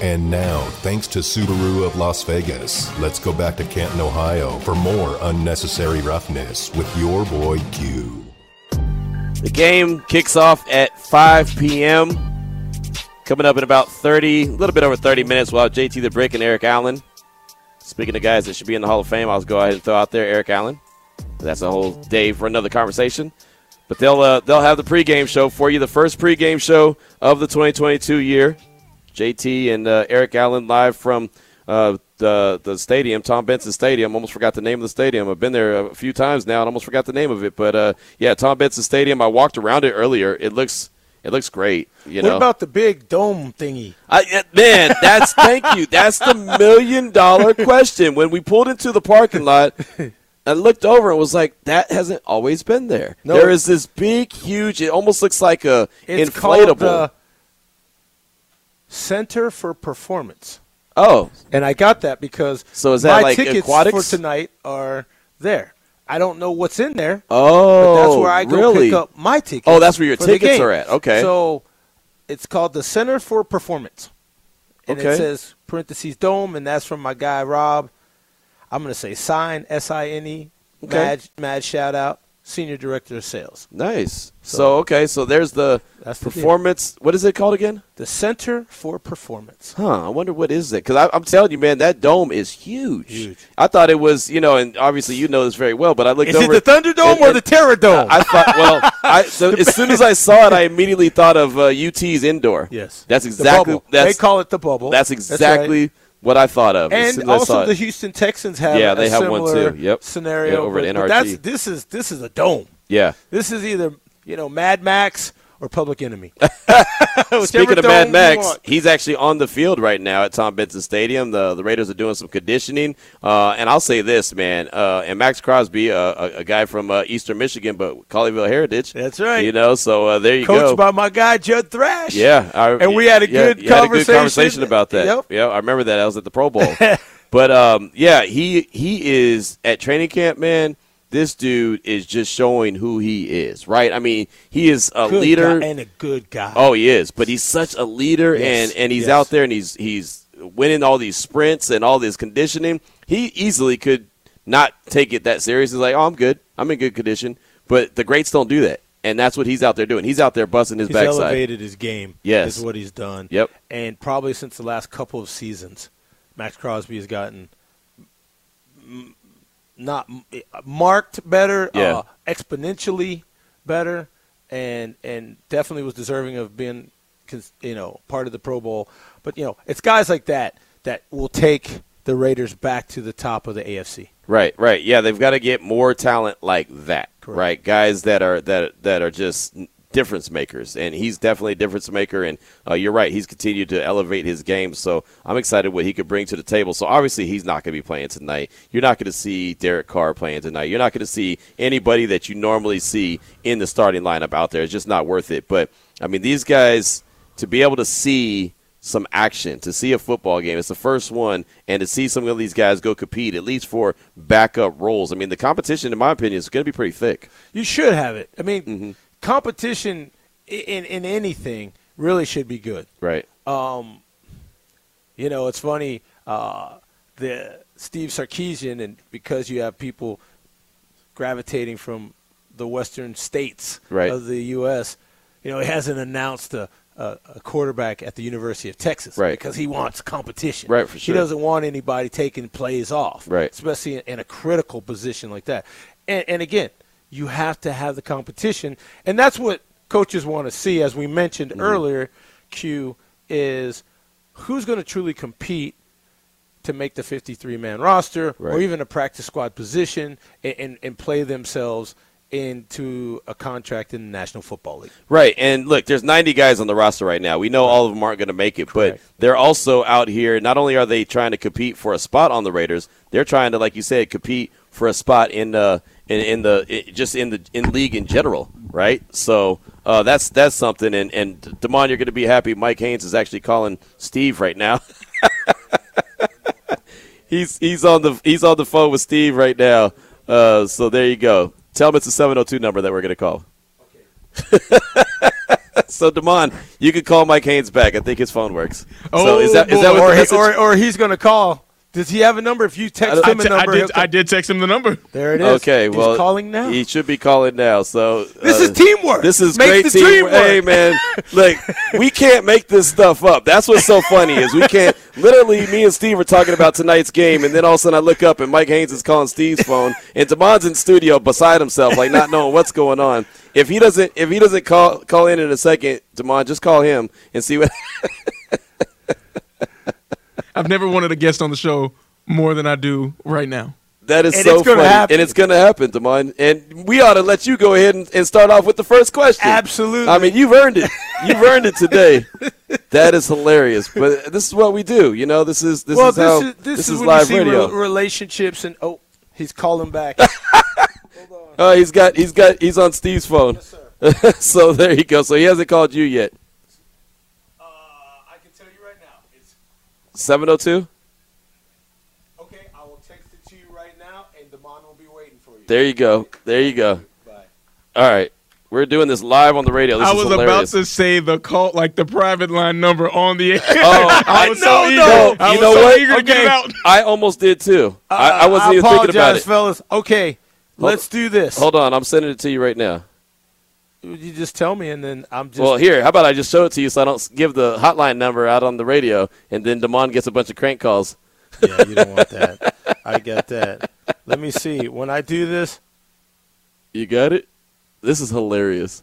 Speaker 1: And now, thanks to Subaru of Las Vegas, let's go back to Canton, Ohio for more unnecessary roughness with your boy Q.
Speaker 3: The game kicks off at 5 p.m. Coming up in about 30, a little bit over 30 minutes, have JT the Brick and Eric Allen. Speaking of guys that should be in the Hall of Fame, I'll go ahead and throw out there Eric Allen. That's a whole day for another conversation. But they'll uh, they'll have the pregame show for you, the first pregame show of the 2022 year. JT and uh, Eric Allen live from uh, the the stadium, Tom Benson Stadium. Almost forgot the name of the stadium. I've been there a few times now, and almost forgot the name of it. But uh, yeah, Tom Benson Stadium. I walked around it earlier. It looks it looks great. You
Speaker 4: what
Speaker 3: know,
Speaker 4: about the big dome thingy?
Speaker 3: I, man, that's thank you. That's the million dollar question. When we pulled into the parking lot, I looked over and was like, "That hasn't always been there."
Speaker 4: No.
Speaker 3: There is this big, huge. It almost looks like a
Speaker 4: It's
Speaker 3: inflatable.
Speaker 4: Center for Performance.
Speaker 3: oh,
Speaker 4: And I got that because
Speaker 3: So is that
Speaker 4: my
Speaker 3: like
Speaker 4: tickets
Speaker 3: aquatics?
Speaker 4: for tonight are there. I don't know what's in there.
Speaker 3: oh,
Speaker 4: But that's where I go
Speaker 3: really?
Speaker 4: pick up my tickets.
Speaker 3: Oh, that's where your tickets are at. Okay.
Speaker 4: So it's called the Center for Performance. And
Speaker 3: Okay.
Speaker 4: it says parentheses dome, and that's from my guy Rob. I'm going to say sign, S I N E,
Speaker 3: Okay.
Speaker 4: mad, mad shout out, Senior Director of Sales.
Speaker 3: Nice. So, okay, so there's the
Speaker 4: That's the
Speaker 3: performance. What is it called again?
Speaker 4: The Center for Performance.
Speaker 3: Huh? I wonder what is it? Because I'm telling you, man, that dome is huge.
Speaker 4: Huge.
Speaker 3: I thought it was, you know, and obviously you know this very well, but I looked
Speaker 4: Is
Speaker 3: over.
Speaker 4: it the Thunderdome
Speaker 3: and-
Speaker 4: or
Speaker 3: and-
Speaker 4: the Terror Dome?
Speaker 3: I thought. Well, I, so as soon as I saw it, I immediately thought of uh, UT's indoor.
Speaker 4: yes.
Speaker 3: that's exactly.
Speaker 4: bubble.
Speaker 3: That's
Speaker 4: they call it the bubble.
Speaker 3: that's
Speaker 4: right.
Speaker 3: What I thought of.
Speaker 4: And also the Houston Texans have
Speaker 3: Yeah,
Speaker 4: a
Speaker 3: they have one too. Yep.
Speaker 4: scenario
Speaker 3: Yeah, over at
Speaker 4: but- but
Speaker 3: NRG.
Speaker 4: That's, this is this is a dome.
Speaker 3: yeah.
Speaker 4: This is either you know Mad Max or Public Enemy.
Speaker 3: Speaking of
Speaker 4: dome
Speaker 3: Mad Max, he's actually on the field right now at Tom Benson Stadium. The the Raiders are doing some conditioning, uh, and I'll say this, man. Uh, and Maxx Crosby, uh, a, a guy from uh, Eastern Michigan, but Colleyville Heritage.
Speaker 4: That's right.
Speaker 3: You know, so uh, there you
Speaker 4: Coached
Speaker 3: go.
Speaker 4: Coached by my guy Judd Thrash.
Speaker 3: Yeah, I,
Speaker 4: And we had a
Speaker 3: yeah,
Speaker 4: good
Speaker 3: you had a good
Speaker 4: conversation.
Speaker 3: conversation about that.
Speaker 4: Yep.
Speaker 3: Yeah, I remember that. I was at the Pro Bowl. but um, yeah, he he is at training camp, man. This dude is just showing who he is, right? I mean, he is a
Speaker 4: Good
Speaker 3: leader.
Speaker 4: and a good guy.
Speaker 3: Oh, he is, but he's such a leader,
Speaker 4: Yes,
Speaker 3: and and he's
Speaker 4: yes.
Speaker 3: out there and he's he's winning all these sprints and all this conditioning. He easily could not take it that serious. He's like, oh, I'm good, I'm in good condition. But the greats don't do that, and that's what he's out there doing. He's out there busting his
Speaker 4: he's
Speaker 3: backside.
Speaker 4: elevated his game.
Speaker 3: Yes.
Speaker 4: is what he's done.
Speaker 3: Yep.
Speaker 4: And probably since the last couple of seasons, Maxx Crosby has gotten not marked better,
Speaker 3: Yeah.
Speaker 4: uh, exponentially better, and and definitely was deserving of being, you know, part of the Pro Bowl. But you know, it's guys like that that will take the Raiders back to the top of the AFC.
Speaker 3: Right, right. Yeah, they've got to get more talent like that.
Speaker 4: Correct.
Speaker 3: Right, guys that are that that are just difference makers, and he's definitely a difference maker. And uh, you're right, he's continued to elevate his game. So I'm excited what he could bring to the table. So obviously he's not going to be playing tonight. You're not going to see Derek Carr playing tonight. You're not going to see anybody that you normally see in the starting lineup out there. It's just not worth it. But I mean, these guys to be able to see some action, to see a football game. It's the first one, and to see some of these guys go compete, at least for backup roles. I mean, the competition, in my opinion, is going to be pretty thick.
Speaker 4: You should have it. I mean,
Speaker 3: Mm-hmm.
Speaker 4: Competition in in anything really should be good.
Speaker 3: Right.
Speaker 4: Um, you know, it's funny. Uh, the Steve Sarkisian, and because you have people gravitating from the western states
Speaker 3: Right.
Speaker 4: of the U.S., you know, he hasn't announced a, a, a quarterback at the University of Texas
Speaker 3: Right.
Speaker 4: because he wants competition.
Speaker 3: Right, for sure.
Speaker 4: He doesn't want anybody taking plays off,
Speaker 3: Right.
Speaker 4: Especially in, in a critical position like that. And, and again, you have to have the competition, and that's what coaches want to see. As we mentioned
Speaker 3: Mm-hmm.
Speaker 4: earlier, Q is who's going to truly compete to make the 53 man roster or even a practice squad position and, and, and play themselves into a contract in the National Football League.
Speaker 3: Right, and look, there's 90 guys on the roster right now. We know all of them aren't going to make it,
Speaker 4: Correct.
Speaker 3: but they're also out here. Not only are they trying to compete for a spot on the Raiders, they're trying to, like you said, compete for a spot in the in, in the just in the in league in general, right? So uh, that's that's something. And and Demond, you're going to be happy. Mike Haynes is actually calling Steve right now. he's he's on the he's on the phone with Steve right now. Uh, so there you go. Tell him it's a 702 number that we're going to call. so Demond, you can call Mike Haynes back. I think his phone works. so is that is that
Speaker 4: or,
Speaker 3: what the
Speaker 4: he- or, or he's going to call. Does he have a number? If you text
Speaker 5: I,
Speaker 4: him a
Speaker 5: te- I
Speaker 4: number,
Speaker 5: did.
Speaker 4: he'll
Speaker 5: I did text him the number.
Speaker 4: there it is.
Speaker 3: okay,
Speaker 4: He's
Speaker 3: well,
Speaker 4: calling now.
Speaker 3: He should be calling now. So
Speaker 4: This
Speaker 3: uh,
Speaker 4: is teamwork.
Speaker 3: This is
Speaker 4: Make
Speaker 3: great
Speaker 4: the
Speaker 3: teamwork.
Speaker 4: teamwork.
Speaker 3: Hey man, like we can't make this stuff up. That's what's so funny is we can't. Literally, me and Steve were talking about tonight's game, and then all of a sudden I look up and Mike Haynes is calling Steve's phone, and Demond's in studio beside himself, like not knowing what's going on. If he doesn't, if he doesn't call call in in a second, Demond, just call him and see what.
Speaker 5: I've never wanted a guest on the show more than I do right now.
Speaker 3: That is
Speaker 4: And
Speaker 3: so
Speaker 4: gonna
Speaker 3: funny,
Speaker 4: happen.
Speaker 3: and it's going to happen, Damon. And we ought to let you go ahead and, and start off with the first question.
Speaker 4: Absolutely.
Speaker 3: I mean, you've earned it. You've earned it today. That is hilarious. But this is what we do. You know, this is this
Speaker 4: well,
Speaker 3: is how
Speaker 4: this is this, is, when
Speaker 3: live
Speaker 4: you see
Speaker 3: radio.
Speaker 4: re- relationships and oh, he's calling back.
Speaker 3: Oh, he's got he's got he's on Steve's phone. so there you go. So he hasn't called you yet. 702?
Speaker 4: Okay, I will text it to you right now, and Damon will be waiting for you.
Speaker 3: There you go. There you go.
Speaker 4: Bye.
Speaker 3: All right. We're doing this live on the radio. This
Speaker 5: I was about to say the call, like the private line number on the air.
Speaker 3: Oh,
Speaker 5: I, was
Speaker 3: I,
Speaker 5: so eager.
Speaker 3: No.
Speaker 5: I
Speaker 3: you know
Speaker 5: so
Speaker 3: what?
Speaker 5: eager okay. to get out.
Speaker 3: I almost did too. Uh, I, I, wasn't
Speaker 4: uh, I
Speaker 3: even thinking about it.
Speaker 4: fellas. Okay, Hold let's do this.
Speaker 3: Hold on, I'm sending it to you right now.
Speaker 4: You just tell me, and then I'm just.
Speaker 3: Well, here, how about I just show it to you so I don't give the hotline number out on the radio, and then Damon gets a bunch of crank calls.
Speaker 4: yeah, you don't want that. I get that. Let me see. When I do this,
Speaker 3: You got it? This is hilarious.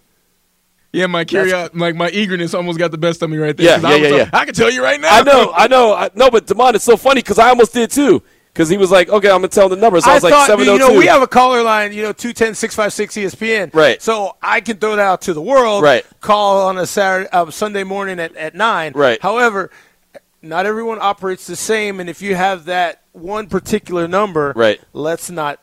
Speaker 5: Yeah, my curiosity, like my eagerness, almost got the best of me right there.
Speaker 3: Yeah,
Speaker 5: 'cause
Speaker 3: yeah,
Speaker 5: I was
Speaker 3: yeah,
Speaker 5: so-
Speaker 3: yeah.
Speaker 5: I can tell you right now.
Speaker 3: I know, I know. I, no, but Damon, it's so funny because I almost did too. Because he was like, okay, I'm going to tell him the number. So I, was like,
Speaker 4: thought,
Speaker 3: 702.
Speaker 4: you know, we have a caller line, you know, 210-656 ESPN.
Speaker 3: Right.
Speaker 4: So I can throw that out to the world.
Speaker 3: Right.
Speaker 4: Call on a Saturday, uh, Sunday morning at, at 9.
Speaker 3: Right.
Speaker 4: However, not everyone operates the same, and if you have that one particular number,
Speaker 3: Right.
Speaker 4: let's not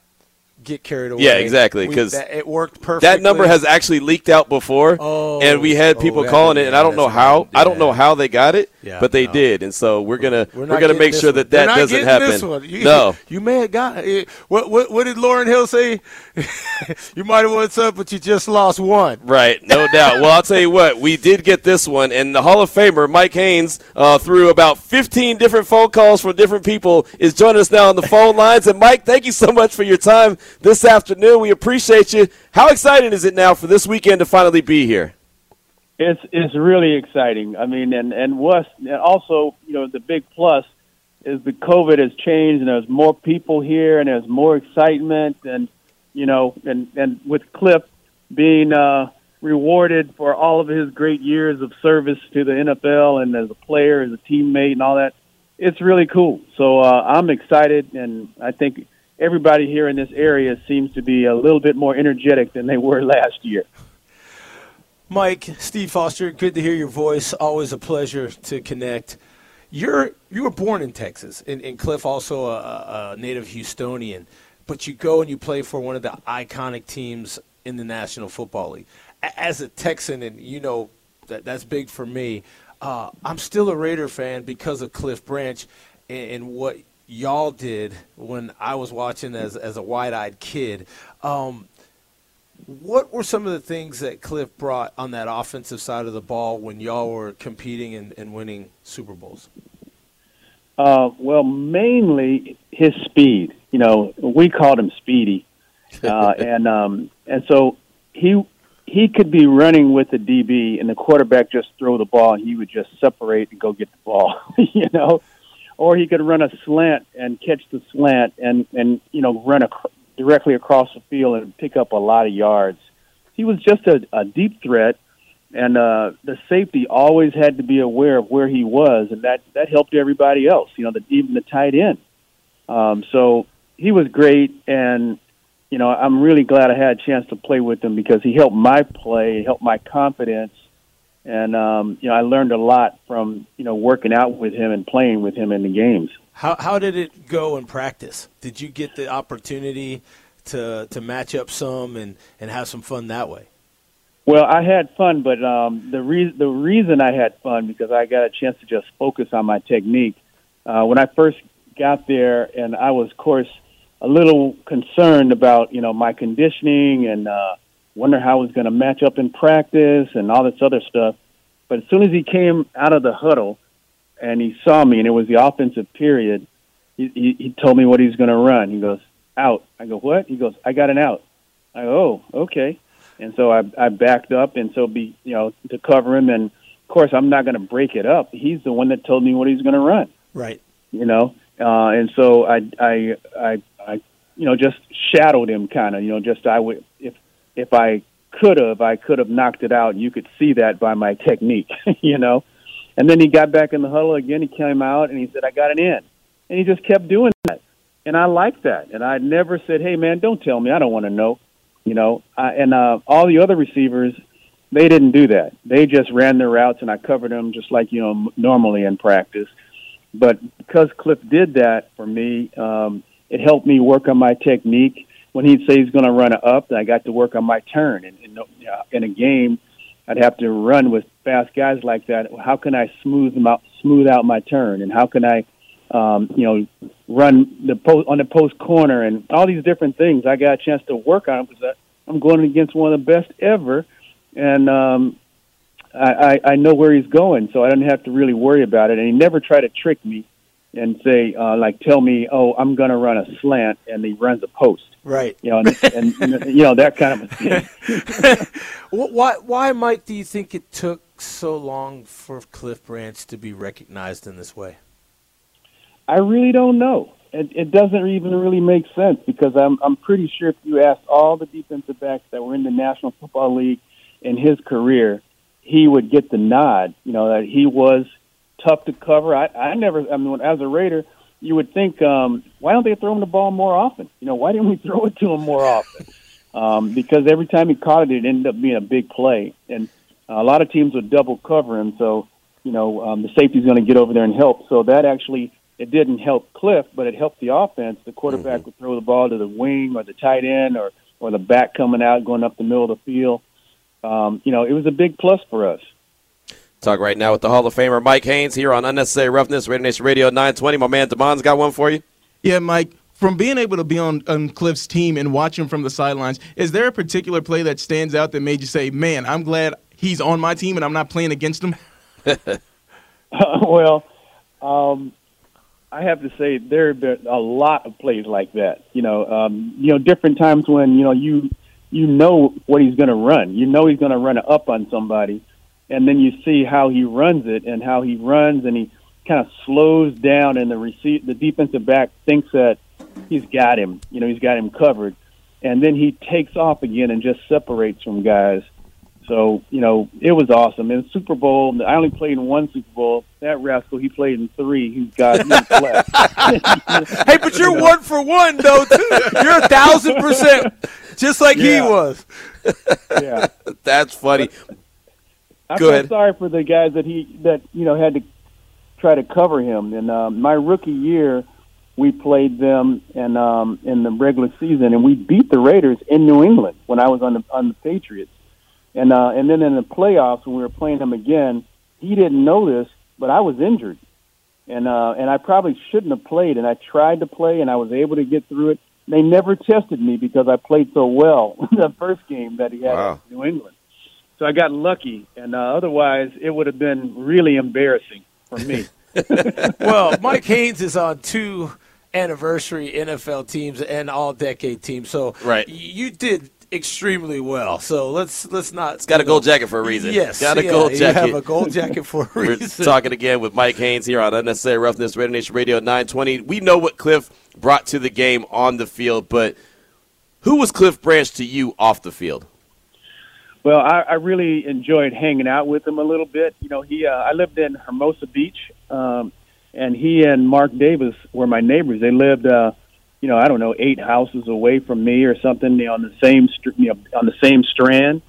Speaker 4: get carried away.
Speaker 3: Yeah, exactly, 'cause
Speaker 4: it worked perfectly.
Speaker 3: that number has actually leaked out before,
Speaker 4: Oh.
Speaker 3: and we had
Speaker 4: Oh,
Speaker 3: people
Speaker 4: that-
Speaker 3: calling it, and I don't know how. I don't know how they got it,
Speaker 4: Yeah,
Speaker 3: but they
Speaker 4: no.
Speaker 3: did, and so we're gonna
Speaker 4: We're
Speaker 3: we're, gonna make sure
Speaker 4: one.
Speaker 3: that that doesn't happen.
Speaker 4: This one. You,
Speaker 3: no,
Speaker 4: you may have got it. What, what, what did Lauryn Hill say? you might have won some, but you just lost one.
Speaker 3: Right, no doubt. Well, I'll tell you what, we did get this one, and the Hall of Famer Mike Haynes, uh, through about 15 different phone calls from different people, is joining us now on the phone lines. And Mike, thank you so much for your time this afternoon. We appreciate you. How exciting is it now for this weekend to finally be here?
Speaker 6: It's it's really exciting. I mean, and and Wes, and also you know the big plus is the COVID has changed and there's more people here and there's more excitement and you know and and with Cliff being uh, rewarded for all of his great years of service to the NFL and as a player, as a teammate, and all that, it's really cool. So uh, I'm excited, and I think everybody here in this area seems to be a little bit more energetic than they were last year.
Speaker 4: Mike, Steve Foster, good to hear your voice. Always a pleasure to connect. You're you were born in Texas, and, and Cliff also a, a native Houstonian, but you go and you play for one of the iconic teams in the National Football League. As a Texan, and you know that that's big for me. Uh, I'm still a Raider fan because of Cliff Branch and, and what y'all did when I was watching as as a wide-eyed kid. Um, what were some of the things that Cliff brought on that offensive side of the ball when y'all were competing and, and winning Super Bowls?
Speaker 6: Uh, well, mainly his speed. You know, we called him Speedy, uh, and um, and so he he could be running with the DB, and the quarterback just throw the ball, and he would just separate and go get the ball. you know, or he could run a slant and catch the slant, and and you know run ac- directly across the field and pick up a lot of yards. He was just a, a deep threat, and uh, the safety always had to be aware of where he was, and that that helped everybody else. You know, the, even the tight end. Um, so he was great, and you know, I'm really glad I had a chance to play with him because he helped my play, he helped my confidence, and um, you know, I learned a lot from you know working out with him and playing with him in the games.
Speaker 4: How how did it go in practice? Did you get the opportunity to to match up some and, and have some fun that way?
Speaker 6: Well, I had fun, but um, the re- the reason I had fun because I got a chance to just focus on my technique. Uh, when I first got there, and I was, of course, a little concerned about you know my conditioning and uh, wonder how I was going to match up in practice and all this other stuff. But as soon as he came out of the huddle and he saw me, and it was the offensive period, he, he, he told me what he was going to run. He goes out. I go what? He goes I got an out. I go oh okay and so I, I backed up, and so be you know to cover him. And of course, I'm not going to break it up. He's the one that told me what he's going to run.
Speaker 4: Right.
Speaker 6: You know, uh, and so I, I, I, I, you know, just shadowed him kind of. You know, just I would if if I could have, I could have knocked it out. You could see that by my technique. you know, and then he got back in the huddle again. He came out and he said, "I got it in," and he just kept doing that. And I liked that. And I never said, "Hey, man, don't tell me. I don't want to know." You know, I, and uh, all the other receivers, they didn't do that. They just ran their routes, and I covered them just like you know normally in practice. But because Cliff did that for me, um, it helped me work on my technique. When he'd say he's going to run it up, I got to work on my turn. And in, in a game, I'd have to run with fast guys like that. How can I smooth them out, smooth out my turn, and how can I, um, you know, run the post on the post corner and all these different things. I got a chance to work on because I'm going against one of the best ever, and um, I, I, I know where he's going, so I didn't have to really worry about it. And he never tried to trick me and say, uh, like, tell me, oh, I'm going to run a slant, and he runs a post.
Speaker 4: Right.
Speaker 6: You know, and, and you know that kind of thing.
Speaker 4: why, why, Mike? Do you think it took so long for Cliff Branch to be recognized in this way?
Speaker 6: I really don't know. It, it doesn't even really make sense because I'm I'm pretty sure if you asked all the defensive backs that were in the National Football League in his career, he would get the nod. You know that he was tough to cover. I, I never. I mean, as a Raider, you would think, um, why don't they throw him the ball more often? You know, why didn't we throw it to him more often? Um, because every time he caught it, it ended up being a big play, and a lot of teams would double cover him. So, you know, um, the safety's going to get over there and help. So that actually it didn't help Cliff, but it helped the offense. The quarterback mm-hmm. would throw the ball to the wing or the tight end or or the back coming out, going up the middle of the field um, you know, it was a big plus for us.
Speaker 3: Talk right now with the Hall of Famer Mike Haynes here on Unnecessary Roughness, Raider Nation Radio 920. My man Damon's got one for you.
Speaker 5: Yeah, Mike. From being able to be on, on Cliff's team and watch him from the sidelines, is there a particular play that stands out that made you say, "Man, I'm glad he's on my team and I'm not playing against him"?
Speaker 6: well, um, I have to say there have been a lot of plays like that. You know, um, you know, different times when you know you you know what he's going to run. You know he's going to run it up on somebody, and then you see how he runs it and how he runs, and he kind of slows down, and the receive the defensive back thinks that he's got him. You know, he's got him covered, and then he takes off again and just separates from guys. So you know, it was awesome. In Super Bowl, I only played in one Super Bowl. That rascal, he played in three. He's got he's
Speaker 4: hey, but you're one for one though. Too. You're a thousand percent just like yeah. he was.
Speaker 6: yeah,
Speaker 3: that's funny.
Speaker 6: I feel sorry for the guys that he that you know had to try to cover him. And uh, my rookie year, we played them and um, in the regular season, and we beat the Raiders in New England when I was on the on the Patriots. And uh, and then in the playoffs when we were playing him again, he didn't know this, but I was injured, and uh, and I probably shouldn't have played. And I tried to play, and I was able to get through it they never tested me because I played so well the first game that he had wow. in New England. So I got lucky, and uh, otherwise it would have been really embarrassing for me.
Speaker 4: well, Mike Haynes is on two anniversary NFL teams and all decade teams, so
Speaker 3: right.
Speaker 4: you did extremely well. So let's let's not.
Speaker 3: It's got a gold jacket for a reason.
Speaker 4: Yes,
Speaker 3: got a
Speaker 4: yeah,
Speaker 3: gold jacket.
Speaker 4: You have a gold jacket for a reason.
Speaker 3: We're talking again with Mike Haynes here on Unnecessary Roughness, Raider Nation Radio 920. We know what Cliff brought to the game on the field, but who was Cliff Branch to you off the field?
Speaker 6: Well, I, I really enjoyed hanging out with him a little bit. You know, he uh, I lived in Hermosa Beach, um, and he and Mark Davis were my neighbors. They lived. Uh, you know, I don't know, eight houses away from me or something you know, on the same you know, on the same strand,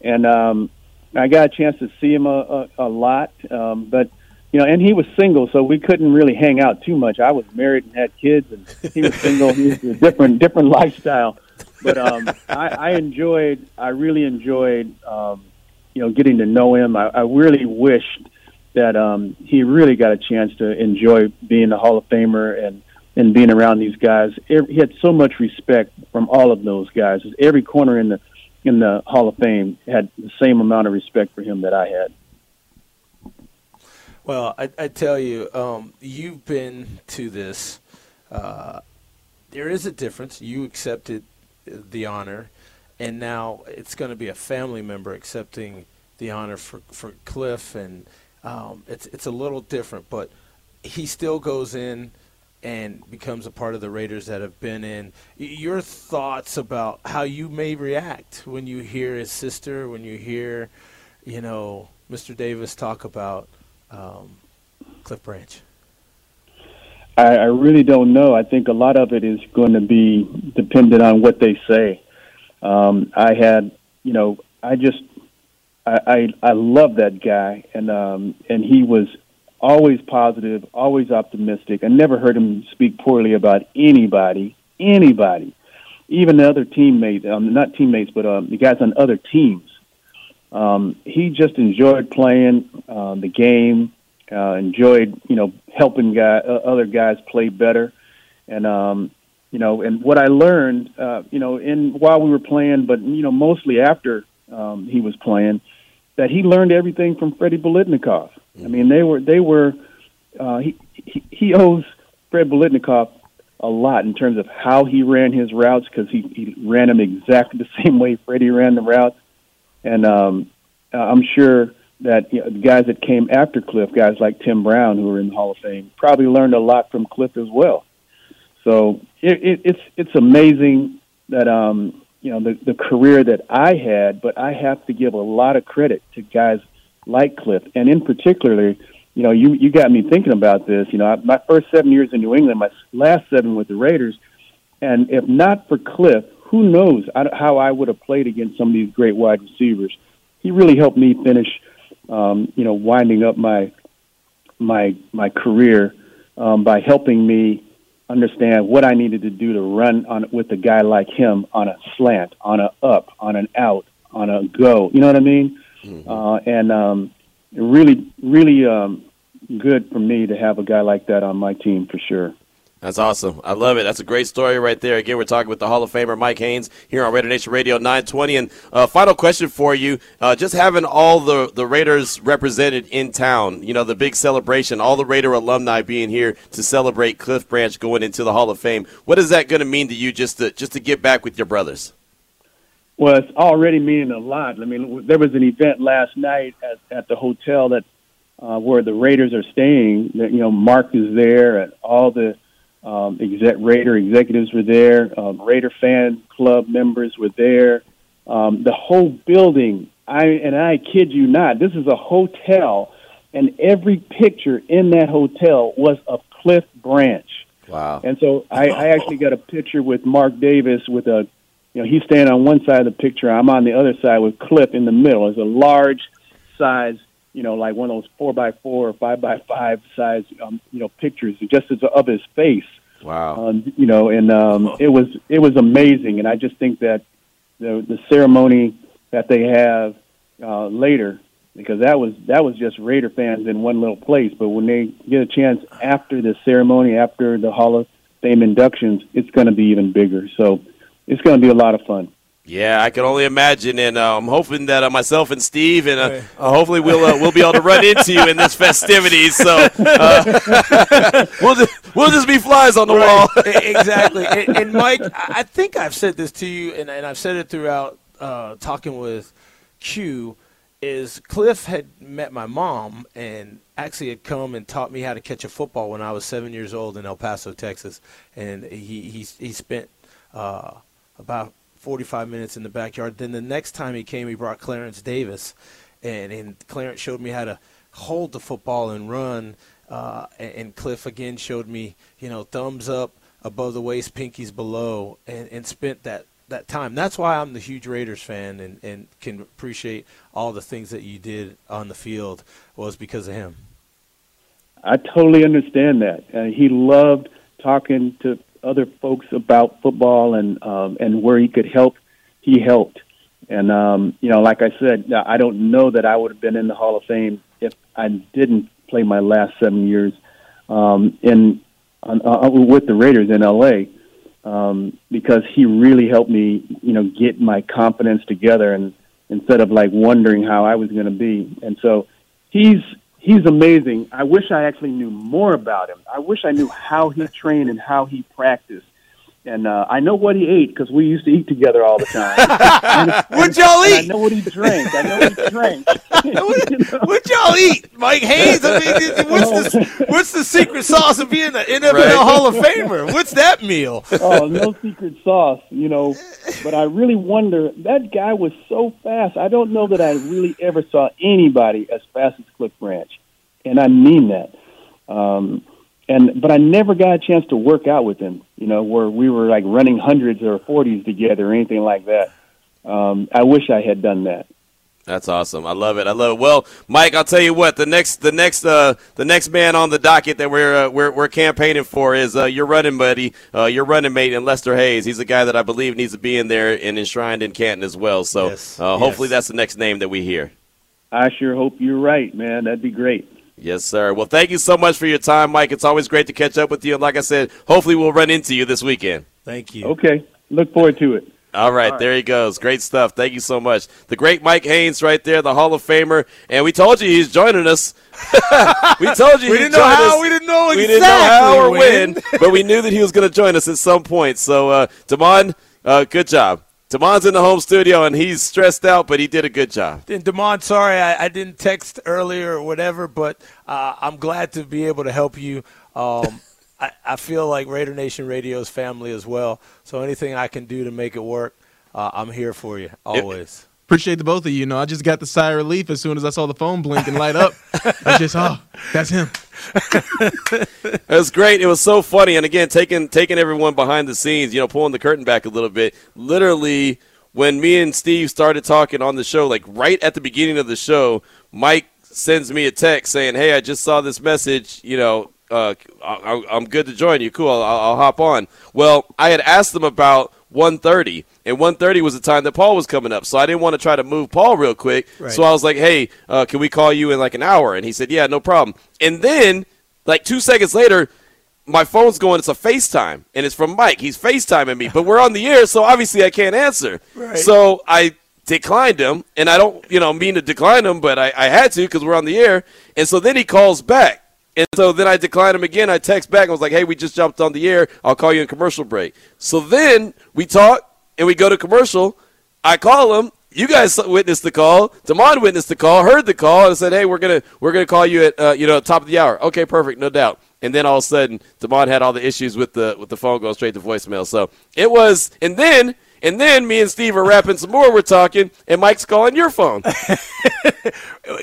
Speaker 6: and um, I got a chance to see him a, a, a lot. Um, but you know, and he was single, so we couldn't really hang out too much. I was married and had kids, and he was single. he was a different different lifestyle. But um, I, I enjoyed, I really enjoyed, um, you know, getting to know him. I, I really wished that um, he really got a chance to enjoy being a Hall of Famer and and being around these guys. He had so much respect from all of those guys. Every corner in the in the Hall of Fame had the same amount of respect for him that I had.
Speaker 4: Well, I, I tell you, um, you've been to this. Uh, there is a difference. You accepted the honor, and now it's going to be a family member accepting the honor for, for Cliff, and um, it's it's a little different. But he still goes in and becomes a part of the Raiders that have been in. Your thoughts about how you may react when you hear his sister, when you hear, you know, Mr. Davis talk about um, Cliff Branch?
Speaker 6: I, I really don't know. I think a lot of it is going to be dependent on what they say. Um, I had, you know, I just, I, I, I love that guy, and um, and he was always positive, always optimistic. I never heard him speak poorly about anybody, anybody, even the other teammates, um, not teammates, but um, the guys on other teams. Um, he just enjoyed playing uh, the game, uh, enjoyed you know helping guy, uh, other guys play better, and um, you know, and what I learned, uh, you know, in while we were playing, but you know, mostly after um, he was playing, that he learned everything from Freddie Biletnikoff. Mm-hmm. I mean, they were they were uh, he, he he owes Fred Biletnikoff a lot in terms of how he ran his routes because he he ran them exactly the same way Freddie ran the routes, and um, I'm sure that you know, the guys that came after Cliff, guys like Tim Brown, who are in the Hall of Fame, probably learned a lot from Cliff as well. So it, it, it's it's amazing that um, you know the the career that I had, but I have to give a lot of credit to guys like Cliff, and in particular, you know, you you got me thinking about this. You know, I, my first seven years in New England, my last seven with the Raiders, and if not for Cliff, who knows how I would have played against some of these great wide receivers. He really helped me finish, um, you know, winding up my my my career um, by helping me understand what I needed to do to run on with a guy like him on a slant, on a up, on an out, on a go. You know what I mean? Mm-hmm. Uh, and um, really, really um, good for me to have a guy like that on my team for sure.
Speaker 3: That's awesome. I love it. That's a great story right there. Again, we're talking with the Hall of Famer Mike Haynes here on Raider Nation Radio 920. And uh, final question for you: uh, Just having all the the Raiders represented in town, you know, the big celebration, all the Raider alumni being here to celebrate Cliff Branch going into the Hall of Fame. What is that going to mean to you? Just to just to get back with your brothers?
Speaker 6: Well, it's already meaning a lot. I mean, there was an event last night at, at the hotel that uh, where the Raiders are staying. That You know, Mark is there, and all the um, exec, Raider executives were there. Um, Raider fan club members were there. Um, the whole building. I and I kid you not. This is a hotel, and every picture in that hotel was a Cliff Branch.
Speaker 3: Wow!
Speaker 6: And so I, I actually got a picture with Mark Davis with a, you know, he's standing on one side of the picture. I'm on the other side with Cliff in the middle. It's a large size you know, like one of those four by four or five by five size, um, you know, pictures just as of his face.
Speaker 3: Wow.
Speaker 6: Um, you know, and um, it was it was amazing, and I just think that the the ceremony that they have uh, later, because that was that was just Raider fans in one little place, but when they get a chance after the ceremony, after the Hall of Fame inductions, it's going to be even bigger. So it's going to be a lot of fun.
Speaker 3: Yeah, I can only imagine, and uh, I'm hoping that uh, myself and Steve, and uh, uh hopefully we'll uh, we'll be able to run into you in this festivities. So uh, we'll just, we'll just be flies on the right. wall.
Speaker 4: exactly. And, and, Mike, I think I've said this to you, and, and I've said it throughout talking with Q. Is Cliff had met my mom and actually had come and taught me how to catch a football when I was seven years old in El Paso, Texas, and he he he spent about 45 minutes in the backyard. Then the next time he came, he brought Clarence Davis, and, and Clarence showed me how to hold the football and run. Uh, and, Cliff again showed me, you know, thumbs up above the waist, pinkies below, and, and spent that, that time. That's why I'm the huge Raiders fan and, and can appreciate all the things that you did on the field was because of him.
Speaker 6: I totally understand that. Uh, he loved talking to other folks about football and um, and where he could help, he helped. And um, you know, like I said, I don't know that I would have been in the Hall of Fame if I didn't play my last seven years um, in uh, uh with the Raiders in LA um, because he really helped me, you know, get my confidence together and instead of like wondering how I was going to be. And so he's he's amazing. I wish I actually knew more about him. I wish I knew how he trained and how he practiced. And uh, I know what he ate because we used to eat together all the time.
Speaker 4: What'd y'all
Speaker 6: eat? I know what he drank. I know what he drank. You know?
Speaker 4: What'd y'all eat, Mike Haynes? I mean, what's the what's the secret sauce of being an NFL
Speaker 3: Right.
Speaker 4: Hall of Famer? What's that meal?
Speaker 6: oh, no secret sauce, you know. But I really wonder. That guy was so fast. I don't know that I really ever saw anybody as fast as Cliff Branch, and I mean that. Um, and but I never got a chance to work out with him. You know, where we were like running hundreds or forties together or anything like that. Um, I wish I had done that.
Speaker 3: That's awesome. I love it. I love it. Well, Mike, I'll tell you what. The next, the next, uh, the next man on the docket that we're uh, we're, we're campaigning for is uh, your running buddy, uh, your running mate, and Lester Hayes. He's a guy that I believe needs to be in there and enshrined in Canton as well. So,
Speaker 4: Yes.
Speaker 3: uh, hopefully,
Speaker 4: Yes.
Speaker 3: that's the next name that we hear.
Speaker 6: I sure hope you're right, man. That'd be great.
Speaker 3: Yes, sir. Well, thank you so much for your time, Mike. It's always great to catch up with you. And like I said, hopefully, we'll run into you this weekend.
Speaker 4: Thank you.
Speaker 6: Okay, look forward to it.
Speaker 3: All right, there he goes. Great stuff. Thank you so much. The great Mike Haynes right there, the Hall of Famer. And we told you he's joining us. we told you
Speaker 4: We
Speaker 3: he'd
Speaker 4: didn't know how.
Speaker 3: us.
Speaker 4: We didn't know
Speaker 3: We
Speaker 4: exactly
Speaker 3: didn't know how or
Speaker 4: when.
Speaker 3: when, but we knew that he was going to join us at some point. So, uh, Damon, uh, good job. Damon's in the home studio, and he's stressed out, but he did a good job.
Speaker 4: And Demond, sorry I, I didn't text earlier or whatever, but uh, I'm glad to be able to help you. Um, I, I feel like Raider Nation Radio's family as well. So anything I can do to make it work, uh, I'm here for you always.
Speaker 5: Appreciate the both of you. You know, I just got the sigh of relief as soon as I saw the phone blink and light up. I just, oh, that's him.
Speaker 3: It was great. It was so funny. And again, taking taking everyone behind the scenes, you know, pulling the curtain back a little bit. Literally, when me and Steve started talking on the show, like right at the beginning of the show, Mike sends me a text saying, "Hey, I just saw this message. You know, uh, I, I'm good to join you. Cool. I'll, I'll hop on." Well, I had asked them about 1:30, and 1:30 was the time that Paul was coming up, so I didn't want to try to move Paul real quick.
Speaker 4: Right.
Speaker 3: So I was like, "Hey, uh, can we call you in like an hour?" And he said, "Yeah, no problem." And then, like two seconds later, my phone's going. It's a FaceTime, and it's from Mike. He's FaceTiming me, but we're on the air, so obviously I can't answer.
Speaker 4: Right.
Speaker 3: So I declined him, and I don't, you know, mean to decline him, but I, I had to because we're on the air. And so then he calls back, and so then I declined him again. I text back. I was like, "Hey, we just jumped on the air. I'll call you in commercial break." So then we talk, and we go to commercial. I call him. You guys witnessed the call. Damon witnessed the call, heard the call, and said, "Hey, we're gonna we're gonna call you at uh, you know top of the hour." Okay, perfect, no doubt. And then all of a sudden, Damon had all the issues with the with the phone going straight to voicemail. So it was, and then and then me and Steve are rapping some more. We're talking, and Mike's calling your phone.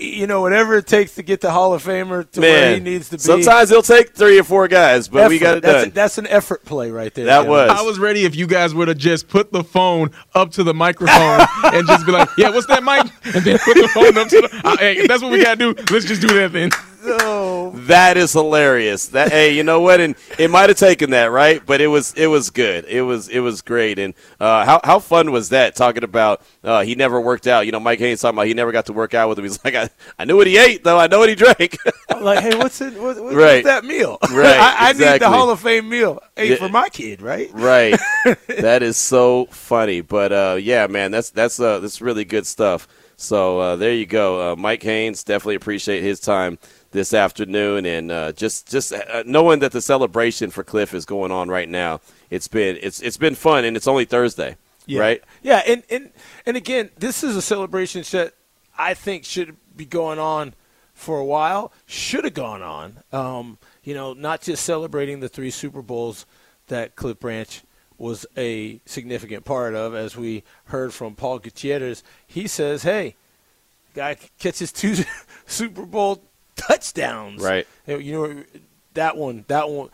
Speaker 4: You know, whatever it takes to get the Hall of Famer to where he needs to be.
Speaker 3: sometimes it'll take three or four guys, but we got it
Speaker 4: that's,
Speaker 3: done.
Speaker 4: that's an effort play right there.
Speaker 3: That
Speaker 4: Kevin.
Speaker 3: was.
Speaker 5: I was ready if you guys would have just put the phone up to the microphone and just be like, yeah, what's that Mike?" And then put the phone up to the. Uh, hey, if that's what we got to do. Let's just do that then.
Speaker 4: No.
Speaker 3: That is hilarious. That hey, you know what? And it might have taken that, right? But it was it was good. It was it was great. And uh, how how fun was that? Talking about uh, he never worked out. You know, Mike Haynes talking about he never got to work out with him. He's like, I, I knew what he ate though. I know what he drank.
Speaker 4: I'm like, hey, what's it? What, what,
Speaker 3: Right.
Speaker 4: What's that meal?
Speaker 3: Right,
Speaker 4: I, I need the Hall of Fame meal. Hey,
Speaker 3: Yeah.
Speaker 4: for my kid, right?
Speaker 3: right. that is so funny. But uh, yeah, man, that's that's uh, that's really good stuff. So uh, there you go, uh, Mike Haynes. Definitely appreciate his time this afternoon, and uh, just just uh, knowing that the celebration for Cliff is going on right now. It's been it's it's been fun, and it's only Thursday,
Speaker 4: Yeah.
Speaker 3: right?
Speaker 4: Yeah, and, and and again, this is a celebration that I think should be going on for a while. Should have gone on. Um, you know, not just celebrating the three Super Bowls that Cliff Branch was a significant part of, as we heard from Paul Gutierrez. He says, "Hey, guy catches two Super Bowl touchdowns.
Speaker 3: Right.
Speaker 4: You know, that one, that one,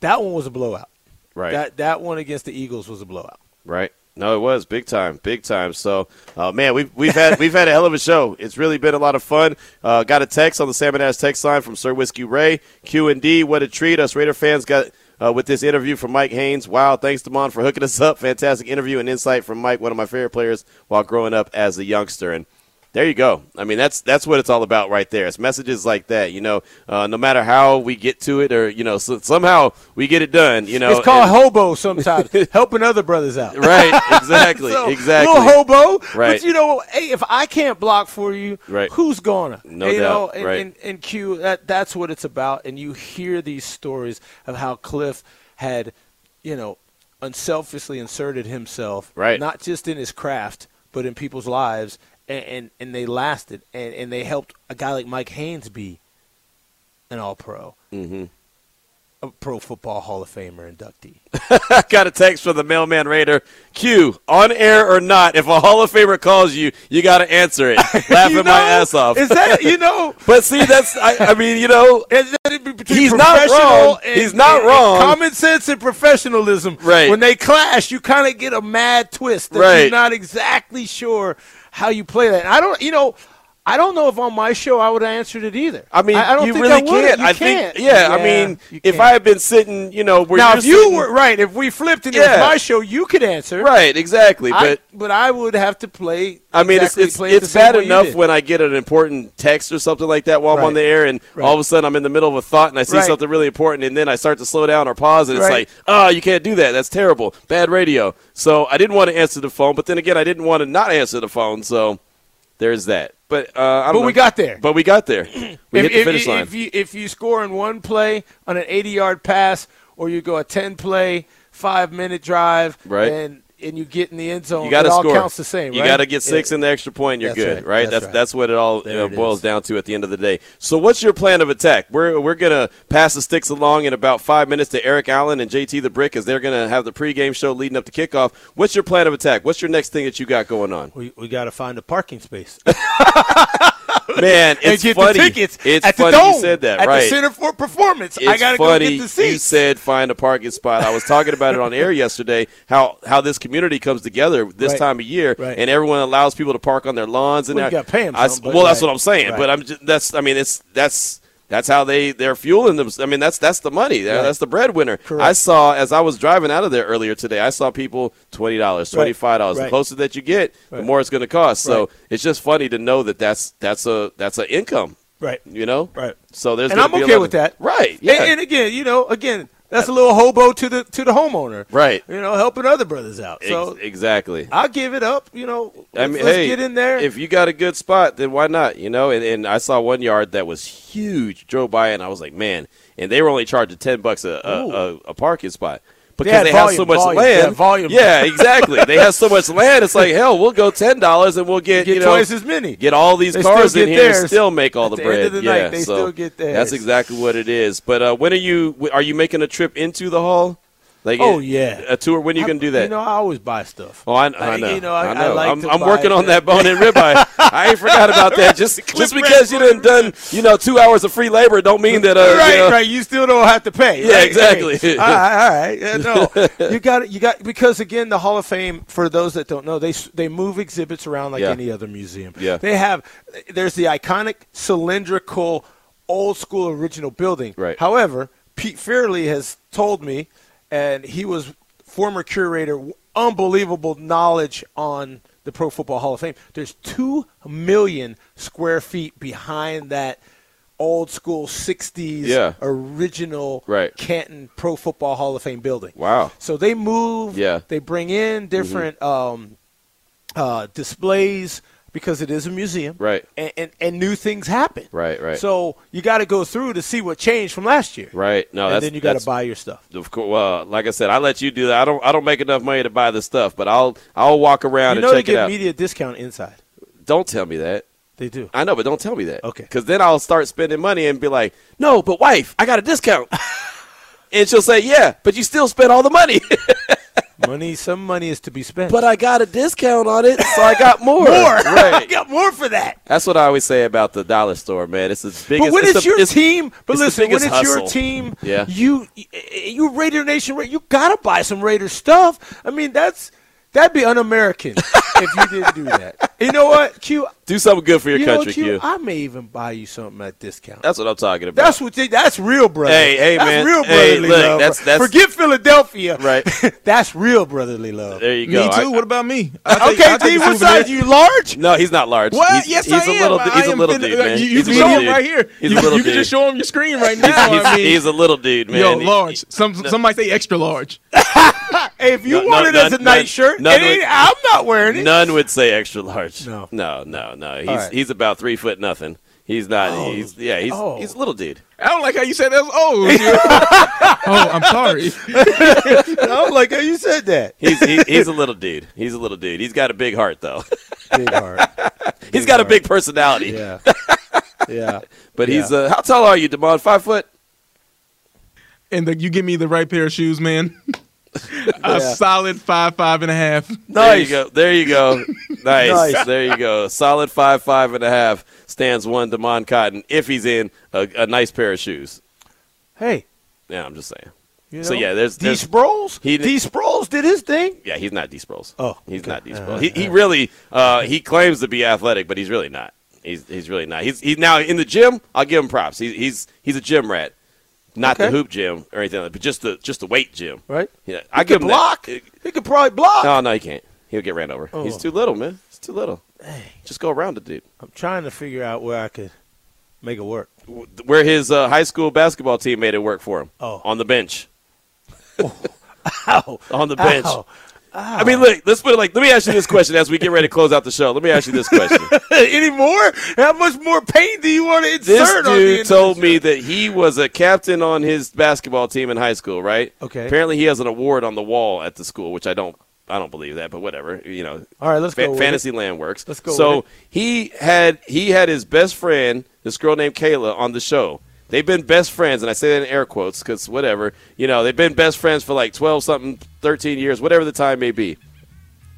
Speaker 4: that one was a blowout.
Speaker 3: Right.
Speaker 4: That that one against the Eagles was a blowout.
Speaker 3: Right. No, it was big time, big time. So, uh, man, we've we've had we've had a hell of a show. It's really been a lot of fun. Uh, got a text on the Salmon Ash text line from Sir Whiskey Ray. Q and D, what a treat! Us Raider fans got uh, with this interview from Mike Haynes. Wow, thanks Damon for hooking us up. Fantastic interview and insight from Mike, one of my favorite players while growing up as a youngster. And there you go. I mean, that's that's what it's all about right there. It's messages like that. You know, uh, no matter how we get to it, or you know, so, somehow we get it done. You know,
Speaker 4: It's called
Speaker 3: and-
Speaker 4: hobo sometimes, helping other brothers out.
Speaker 3: Right, exactly,
Speaker 4: So,
Speaker 3: exactly.
Speaker 4: Little hobo,
Speaker 3: Right.
Speaker 4: But you know, hey, if I can't block for you,
Speaker 3: Right.
Speaker 4: who's gonna?
Speaker 3: No
Speaker 4: you know,
Speaker 3: doubt,
Speaker 4: and,
Speaker 3: right.
Speaker 4: and, and Q, that that's what it's about. And you hear these stories of how Cliff had, you know, unselfishly inserted himself,
Speaker 3: Right.
Speaker 4: not just in his craft, but in people's lives, and, and, and they lasted, and, and they helped a guy like Mike Haynes be an All Pro,
Speaker 3: Mhm.
Speaker 4: a Pro Football Hall of Famer inductee.
Speaker 3: Got a text from the mailman Raider. Q, on air or not, if a Hall of Famer calls you, you got to answer it. Laughing
Speaker 4: You
Speaker 3: my ass off.
Speaker 4: Is that you know?
Speaker 3: but see, that's I, I mean, you know, He's not wrong.
Speaker 4: and-
Speaker 3: He's not
Speaker 4: and- and
Speaker 3: wrong.
Speaker 4: Common sense and professionalism.
Speaker 3: Right.
Speaker 4: When they clash, you kind of get a mad twist. That
Speaker 3: Right.
Speaker 4: You're not exactly sure how you play that. And I don't. You know. I don't know if on my show I would have answered it either.
Speaker 3: I mean,
Speaker 4: I, I don't
Speaker 3: you
Speaker 4: think
Speaker 3: really
Speaker 4: I
Speaker 3: can't.
Speaker 4: You
Speaker 3: I
Speaker 4: can't.
Speaker 3: think, yeah, I mean, if. I had been sitting, you know, where
Speaker 4: now if you
Speaker 3: sitting-
Speaker 4: were right, if we flipped and it
Speaker 3: Yeah.
Speaker 4: was my show, you could answer.
Speaker 3: right, exactly,
Speaker 4: I,
Speaker 3: but.
Speaker 4: but I would have to play.
Speaker 3: I mean,
Speaker 4: exactly
Speaker 3: it's it's, it's bad enough when I get an important text or something like that while I'm on the air, and
Speaker 4: Right.
Speaker 3: all of a sudden I'm in the middle of a thought and I see
Speaker 4: Right.
Speaker 3: something really important, and then I start to slow down or pause, and it's
Speaker 4: Right.
Speaker 3: like, oh, you can't do that. That's terrible. Bad radio. So I didn't want to answer the phone, but then again, I didn't want to not answer the phone. So there's that. But uh,
Speaker 4: But
Speaker 3: know.
Speaker 4: we got there.
Speaker 3: But we got there. We
Speaker 4: if,
Speaker 3: hit the finish
Speaker 4: if,
Speaker 3: line.
Speaker 4: If you if you score in one play on an 80 yard pass, or you go a 10 play five minute drive,
Speaker 3: Right.
Speaker 4: and and you get in the end zone,
Speaker 3: You got to
Speaker 4: it all
Speaker 3: score.
Speaker 4: counts the same.
Speaker 3: You got to get six
Speaker 4: Yeah.
Speaker 3: in the extra point. You're good,
Speaker 4: right.
Speaker 3: right?
Speaker 4: That's
Speaker 3: That's
Speaker 4: right.
Speaker 3: that's what it all you know,
Speaker 4: it
Speaker 3: boils
Speaker 4: is.
Speaker 3: down to at the end of the day. So, what's your plan of attack? We're we're gonna pass the sticks along in about five minutes to Eric Allen and JT the Brick as they're gonna have the pregame show leading up to kickoff. What's your plan of attack? What's your next thing that you got going on?
Speaker 4: We, we got to find a parking space.
Speaker 3: Man,
Speaker 4: and
Speaker 3: it's
Speaker 4: get
Speaker 3: funny.
Speaker 4: the tickets
Speaker 3: it's
Speaker 4: at the
Speaker 3: funny
Speaker 4: dome,
Speaker 3: you said that,
Speaker 4: at
Speaker 3: right?
Speaker 4: the Center for Performance.
Speaker 3: It's
Speaker 4: I got to go
Speaker 3: funny
Speaker 4: get the seats.
Speaker 3: you said find a parking spot. I was talking about it on air yesterday. How how this community comes together this
Speaker 4: Right.
Speaker 3: time of year,
Speaker 4: Right.
Speaker 3: and everyone allows people to park on their lawns and
Speaker 4: Well, you
Speaker 3: that-
Speaker 4: gotta pay 'em
Speaker 3: I-
Speaker 4: some, but
Speaker 3: well, that's
Speaker 4: right.
Speaker 3: what I'm saying. But I'm just, that's I mean it's that's that's how they they're fueling them. I mean that's that's the money.
Speaker 4: Right.
Speaker 3: That's the breadwinner.
Speaker 4: Correct.
Speaker 3: I saw as I was driving out of there earlier today. I saw people twenty dollars, twenty five dollars. The closer that you get, the more it's going to cost. So it's just funny to know that that's that's a that's an income.
Speaker 4: right.
Speaker 3: You know,
Speaker 4: Right.
Speaker 3: So there's
Speaker 4: And I'm okay with
Speaker 3: of-
Speaker 4: that.
Speaker 3: Right. Yeah.
Speaker 4: And, and again, you know, again, that's a little hobo to the to the homeowner.
Speaker 3: Right.
Speaker 4: You know, helping other brothers out. So
Speaker 3: Ex- exactly.
Speaker 4: I'll give it up. You know, let's,
Speaker 3: mean,
Speaker 4: let's
Speaker 3: hey,
Speaker 4: get in there.
Speaker 3: If you got a good spot, then why not? You know, and, and I saw one yard that was huge. Drove by and I was like, man. And they were only charging ten bucks a a, a, a parking spot because
Speaker 4: had
Speaker 3: they, have
Speaker 4: volume,
Speaker 3: so much
Speaker 4: volume.
Speaker 3: land.
Speaker 4: Yeah, volume.
Speaker 3: Yeah, exactly. they have so much land. It's like hell. We'll go ten dollars and we'll get,
Speaker 4: get
Speaker 3: you know
Speaker 4: twice as many.
Speaker 3: get all these
Speaker 4: They
Speaker 3: cars in here and still make all
Speaker 4: At
Speaker 3: the
Speaker 4: the
Speaker 3: bread.
Speaker 4: the
Speaker 3: yeah,
Speaker 4: night, they
Speaker 3: so
Speaker 4: still get theirs.
Speaker 3: That's exactly what it is. But uh, when are you? Are you making a trip into the hall? Like
Speaker 4: Oh, yeah.
Speaker 3: a tour. When are you
Speaker 4: I-
Speaker 3: going to do that?
Speaker 4: You know, I always buy stuff.
Speaker 3: Oh, I, I
Speaker 4: I-
Speaker 3: know.
Speaker 4: you know, I-
Speaker 3: I
Speaker 4: I
Speaker 3: know.
Speaker 4: like
Speaker 3: I'm,
Speaker 4: to
Speaker 3: I'm
Speaker 4: buy
Speaker 3: working on that bone and ribeye. I ain't forgot about that. Just just because you done done you know two hours of free labor don't mean that uh,
Speaker 4: right,
Speaker 3: you know,
Speaker 4: right. You still don't have to pay.
Speaker 3: Yeah,
Speaker 4: right,
Speaker 3: exactly.
Speaker 4: right. all right, all right. Yeah, no, you got it. You got because again, the Hall of Fame. For those that don't know, they they move exhibits around like
Speaker 3: Yeah.
Speaker 4: any other museum.
Speaker 3: Yeah.
Speaker 4: they have. There's the iconic cylindrical, old school original building.
Speaker 3: Right.
Speaker 4: However, Pete Fierle has told me, and he was former curator, unbelievable knowledge on the Pro Football Hall of Fame. There's two million square feet behind that old school 60s
Speaker 3: Yeah.
Speaker 4: original
Speaker 3: Right.
Speaker 4: Canton Pro Football Hall of Fame building.
Speaker 3: Wow.
Speaker 4: So they move,
Speaker 3: Yeah. Mm-hmm.
Speaker 4: they bring in different um, uh, displays because it is a museum.
Speaker 3: Right.
Speaker 4: And, and, and new things happen.
Speaker 3: Right, right.
Speaker 4: So you got to go through to see what changed from last year.
Speaker 3: right. No,
Speaker 4: and
Speaker 3: that's
Speaker 4: then you got to buy your stuff.
Speaker 3: Of course, well, like I said, I let you do that. I don't. I don't make enough money to buy the stuff, but I'll. I'll walk around
Speaker 4: You know
Speaker 3: and
Speaker 4: they
Speaker 3: check it
Speaker 4: get
Speaker 3: out.
Speaker 4: media discount inside.
Speaker 3: Don't tell me that.
Speaker 4: They do.
Speaker 3: I know, but don't tell me that.
Speaker 4: Okay.
Speaker 3: Because then I'll start spending money and be like, "No, but wife, I got a discount." and she'll say, "Yeah, but you still spent all the money."
Speaker 4: money, some money is to be spent.
Speaker 3: but I got a discount on it, so I got more.
Speaker 4: more.
Speaker 3: Right.
Speaker 4: I got more for that.
Speaker 3: That's what I always say about the dollar store, man. It's the biggest.
Speaker 4: But when
Speaker 3: it's
Speaker 4: it's,
Speaker 3: the-
Speaker 4: your
Speaker 3: it's-
Speaker 4: team, but
Speaker 3: it's the
Speaker 4: listen, when it's
Speaker 3: biggest
Speaker 4: your team,
Speaker 3: Yeah.
Speaker 4: you you Raider Nation, you gotta buy some Raider stuff. I mean, that's that'd be un-American if you didn't do that. You know what, Q?
Speaker 3: Do something good for your
Speaker 4: you
Speaker 3: country,
Speaker 4: know, Q,
Speaker 3: Q.
Speaker 4: I may even buy you something at discount.
Speaker 3: That's what I'm talking about.
Speaker 4: That's what they, that's real brother.
Speaker 3: Hey, hey,
Speaker 4: that's
Speaker 3: man.
Speaker 4: real
Speaker 3: Hey,
Speaker 4: brotherly
Speaker 3: look,
Speaker 4: love.
Speaker 3: that's- that's-
Speaker 4: Forget Philadelphia.
Speaker 3: Right.
Speaker 4: that's real brotherly love.
Speaker 3: there you go.
Speaker 5: Me too.
Speaker 3: I-
Speaker 5: what about me? I'll take-
Speaker 4: Okay,
Speaker 5: I'll take
Speaker 4: D,
Speaker 5: a
Speaker 4: what size? You large?
Speaker 3: no, he's not large.
Speaker 5: What?
Speaker 3: He's,
Speaker 5: yes,
Speaker 3: he's
Speaker 5: I
Speaker 3: a
Speaker 5: am.
Speaker 3: little.
Speaker 5: I
Speaker 3: He's a little
Speaker 5: fin-
Speaker 3: dude, man.
Speaker 5: You, you
Speaker 3: he's
Speaker 5: can
Speaker 3: a
Speaker 5: show
Speaker 3: little
Speaker 5: him
Speaker 3: dude.
Speaker 5: right here.
Speaker 3: He's
Speaker 5: you,
Speaker 3: a little
Speaker 5: you can just show him your screen right now.
Speaker 3: He's,
Speaker 5: I mean,
Speaker 3: he's a little dude, man.
Speaker 5: yo, large. Some some might say extra large.
Speaker 4: Hey, if you
Speaker 3: No,
Speaker 4: want
Speaker 3: no,
Speaker 4: it as a
Speaker 3: none-
Speaker 4: night shirt,
Speaker 3: none would-
Speaker 4: I'm not wearing it.
Speaker 3: None would say extra large.
Speaker 4: No.
Speaker 3: no, no, no. He's
Speaker 4: right.
Speaker 3: he's about three foot nothing. He's not. He's yeah. He's
Speaker 4: Oh.
Speaker 3: he's a little dude.
Speaker 5: I don't like how you said that. Was, oh, oh, I'm sorry.
Speaker 4: I'm like, hey, you said that.
Speaker 3: He's he, he's a little dude. He's a little dude. He's got a big heart though.
Speaker 4: Big heart.
Speaker 3: he's got a big personality.
Speaker 4: Yeah. Yeah.
Speaker 3: But he's uh, how tall are you, Demond? Five foot.
Speaker 5: and the, you give me the right pair of shoes, man. a
Speaker 4: Yeah.
Speaker 5: solid five, five and a half.
Speaker 3: There you go. There you go. Nice.
Speaker 4: Nice.
Speaker 3: There you go. Solid five, five and a half. Stands one Demond Cotton if he's in a, a nice pair of shoes.
Speaker 4: Hey.
Speaker 3: Yeah, I'm just saying.
Speaker 4: You
Speaker 3: So, yeah, there's-
Speaker 4: D.
Speaker 3: there's-
Speaker 4: Sproles.
Speaker 3: He-
Speaker 4: D. Sproles did his thing.
Speaker 3: Yeah, he's not D Sproles.
Speaker 4: Oh,
Speaker 3: he's
Speaker 4: okay.
Speaker 3: not D
Speaker 4: Uh,
Speaker 3: Sproles. He, he really uh, he claims to be athletic, but he's really not. He's he's really not. He's he's now in the gym. I'll give him props. He's he's he's a gym rat, not the hoop gym or anything, like that, but just the just the weight gym.
Speaker 4: Right.
Speaker 3: Yeah,
Speaker 4: He
Speaker 3: I give him
Speaker 4: block.
Speaker 3: That.
Speaker 4: He could probably block.
Speaker 3: No, no, he can't. He'll get ran over. He's
Speaker 4: Oh.
Speaker 3: too little, man. He's too little. Just go around the dude.
Speaker 4: I'm trying to figure out where I could make it work.
Speaker 3: Where his uh, high school basketball team made it work for him.
Speaker 4: Oh.
Speaker 3: on the bench.
Speaker 4: Ow.
Speaker 3: On the bench.
Speaker 4: Ow. Ah.
Speaker 3: I mean, look. Let's put it like. Let me ask you this question as we get ready to close out the show. Let me ask you this question.
Speaker 4: Any more? How much more pain do you want to insert?
Speaker 3: This
Speaker 4: on
Speaker 3: dude
Speaker 4: of the
Speaker 3: told me that he was a captain on his basketball team in high school, right?
Speaker 4: Okay.
Speaker 3: Apparently, he has an award on the wall at the school, which I don't. I don't believe that, but whatever. You know,
Speaker 4: All right, let's
Speaker 3: fa-
Speaker 4: go. with
Speaker 3: fantasy
Speaker 4: it.
Speaker 3: land works.
Speaker 4: Let's go
Speaker 3: So he had he had his best friend, this girl named Kayla, on the show. They've been best friends, and I say that in air quotes because whatever. You know, they've been best friends for like twelve something, thirteen years, whatever the time may be.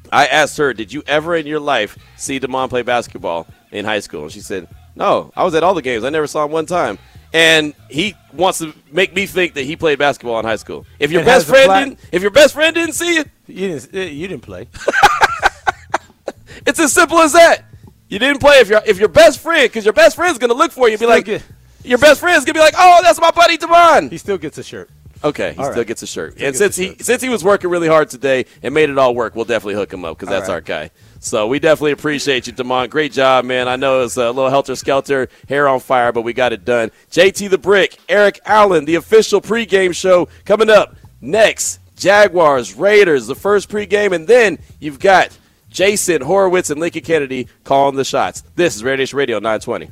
Speaker 3: I asked her, "Did you ever in your life see Demond play basketball in high school?" And she said, "No, I was at all the games. I never saw him one time." And he wants to make me think that he played basketball in high school. If your best friend
Speaker 4: plat-
Speaker 3: didn't, if your best friend didn't see you,
Speaker 4: You didn't. eh, You didn't play.
Speaker 3: it's as simple as that. You didn't play if your if your best friend, because your best friend's gonna look for you and be
Speaker 4: Still
Speaker 3: like,
Speaker 4: get-
Speaker 3: your best friend's gonna be like, "Oh, that's my buddy Demond."
Speaker 4: He still gets a shirt.
Speaker 3: Okay, he
Speaker 4: All
Speaker 3: still
Speaker 4: right.
Speaker 3: gets a shirt.
Speaker 4: Still
Speaker 3: and since he
Speaker 4: shirt.
Speaker 3: since he was working really hard today and made it all work, we'll definitely hook him up because that's
Speaker 4: right.
Speaker 3: our guy. So we definitely appreciate you, Demond. Great job, man. I know it's a little helter skelter, hair on fire, but we got it done. JT the Brick, Eric Allen, the official pregame show coming up next. Jaguars, Raiders, the first pregame, and then you've got Jason Horowitz and Lincoln Kennedy calling the shots. This is Raider Nation Radio 920.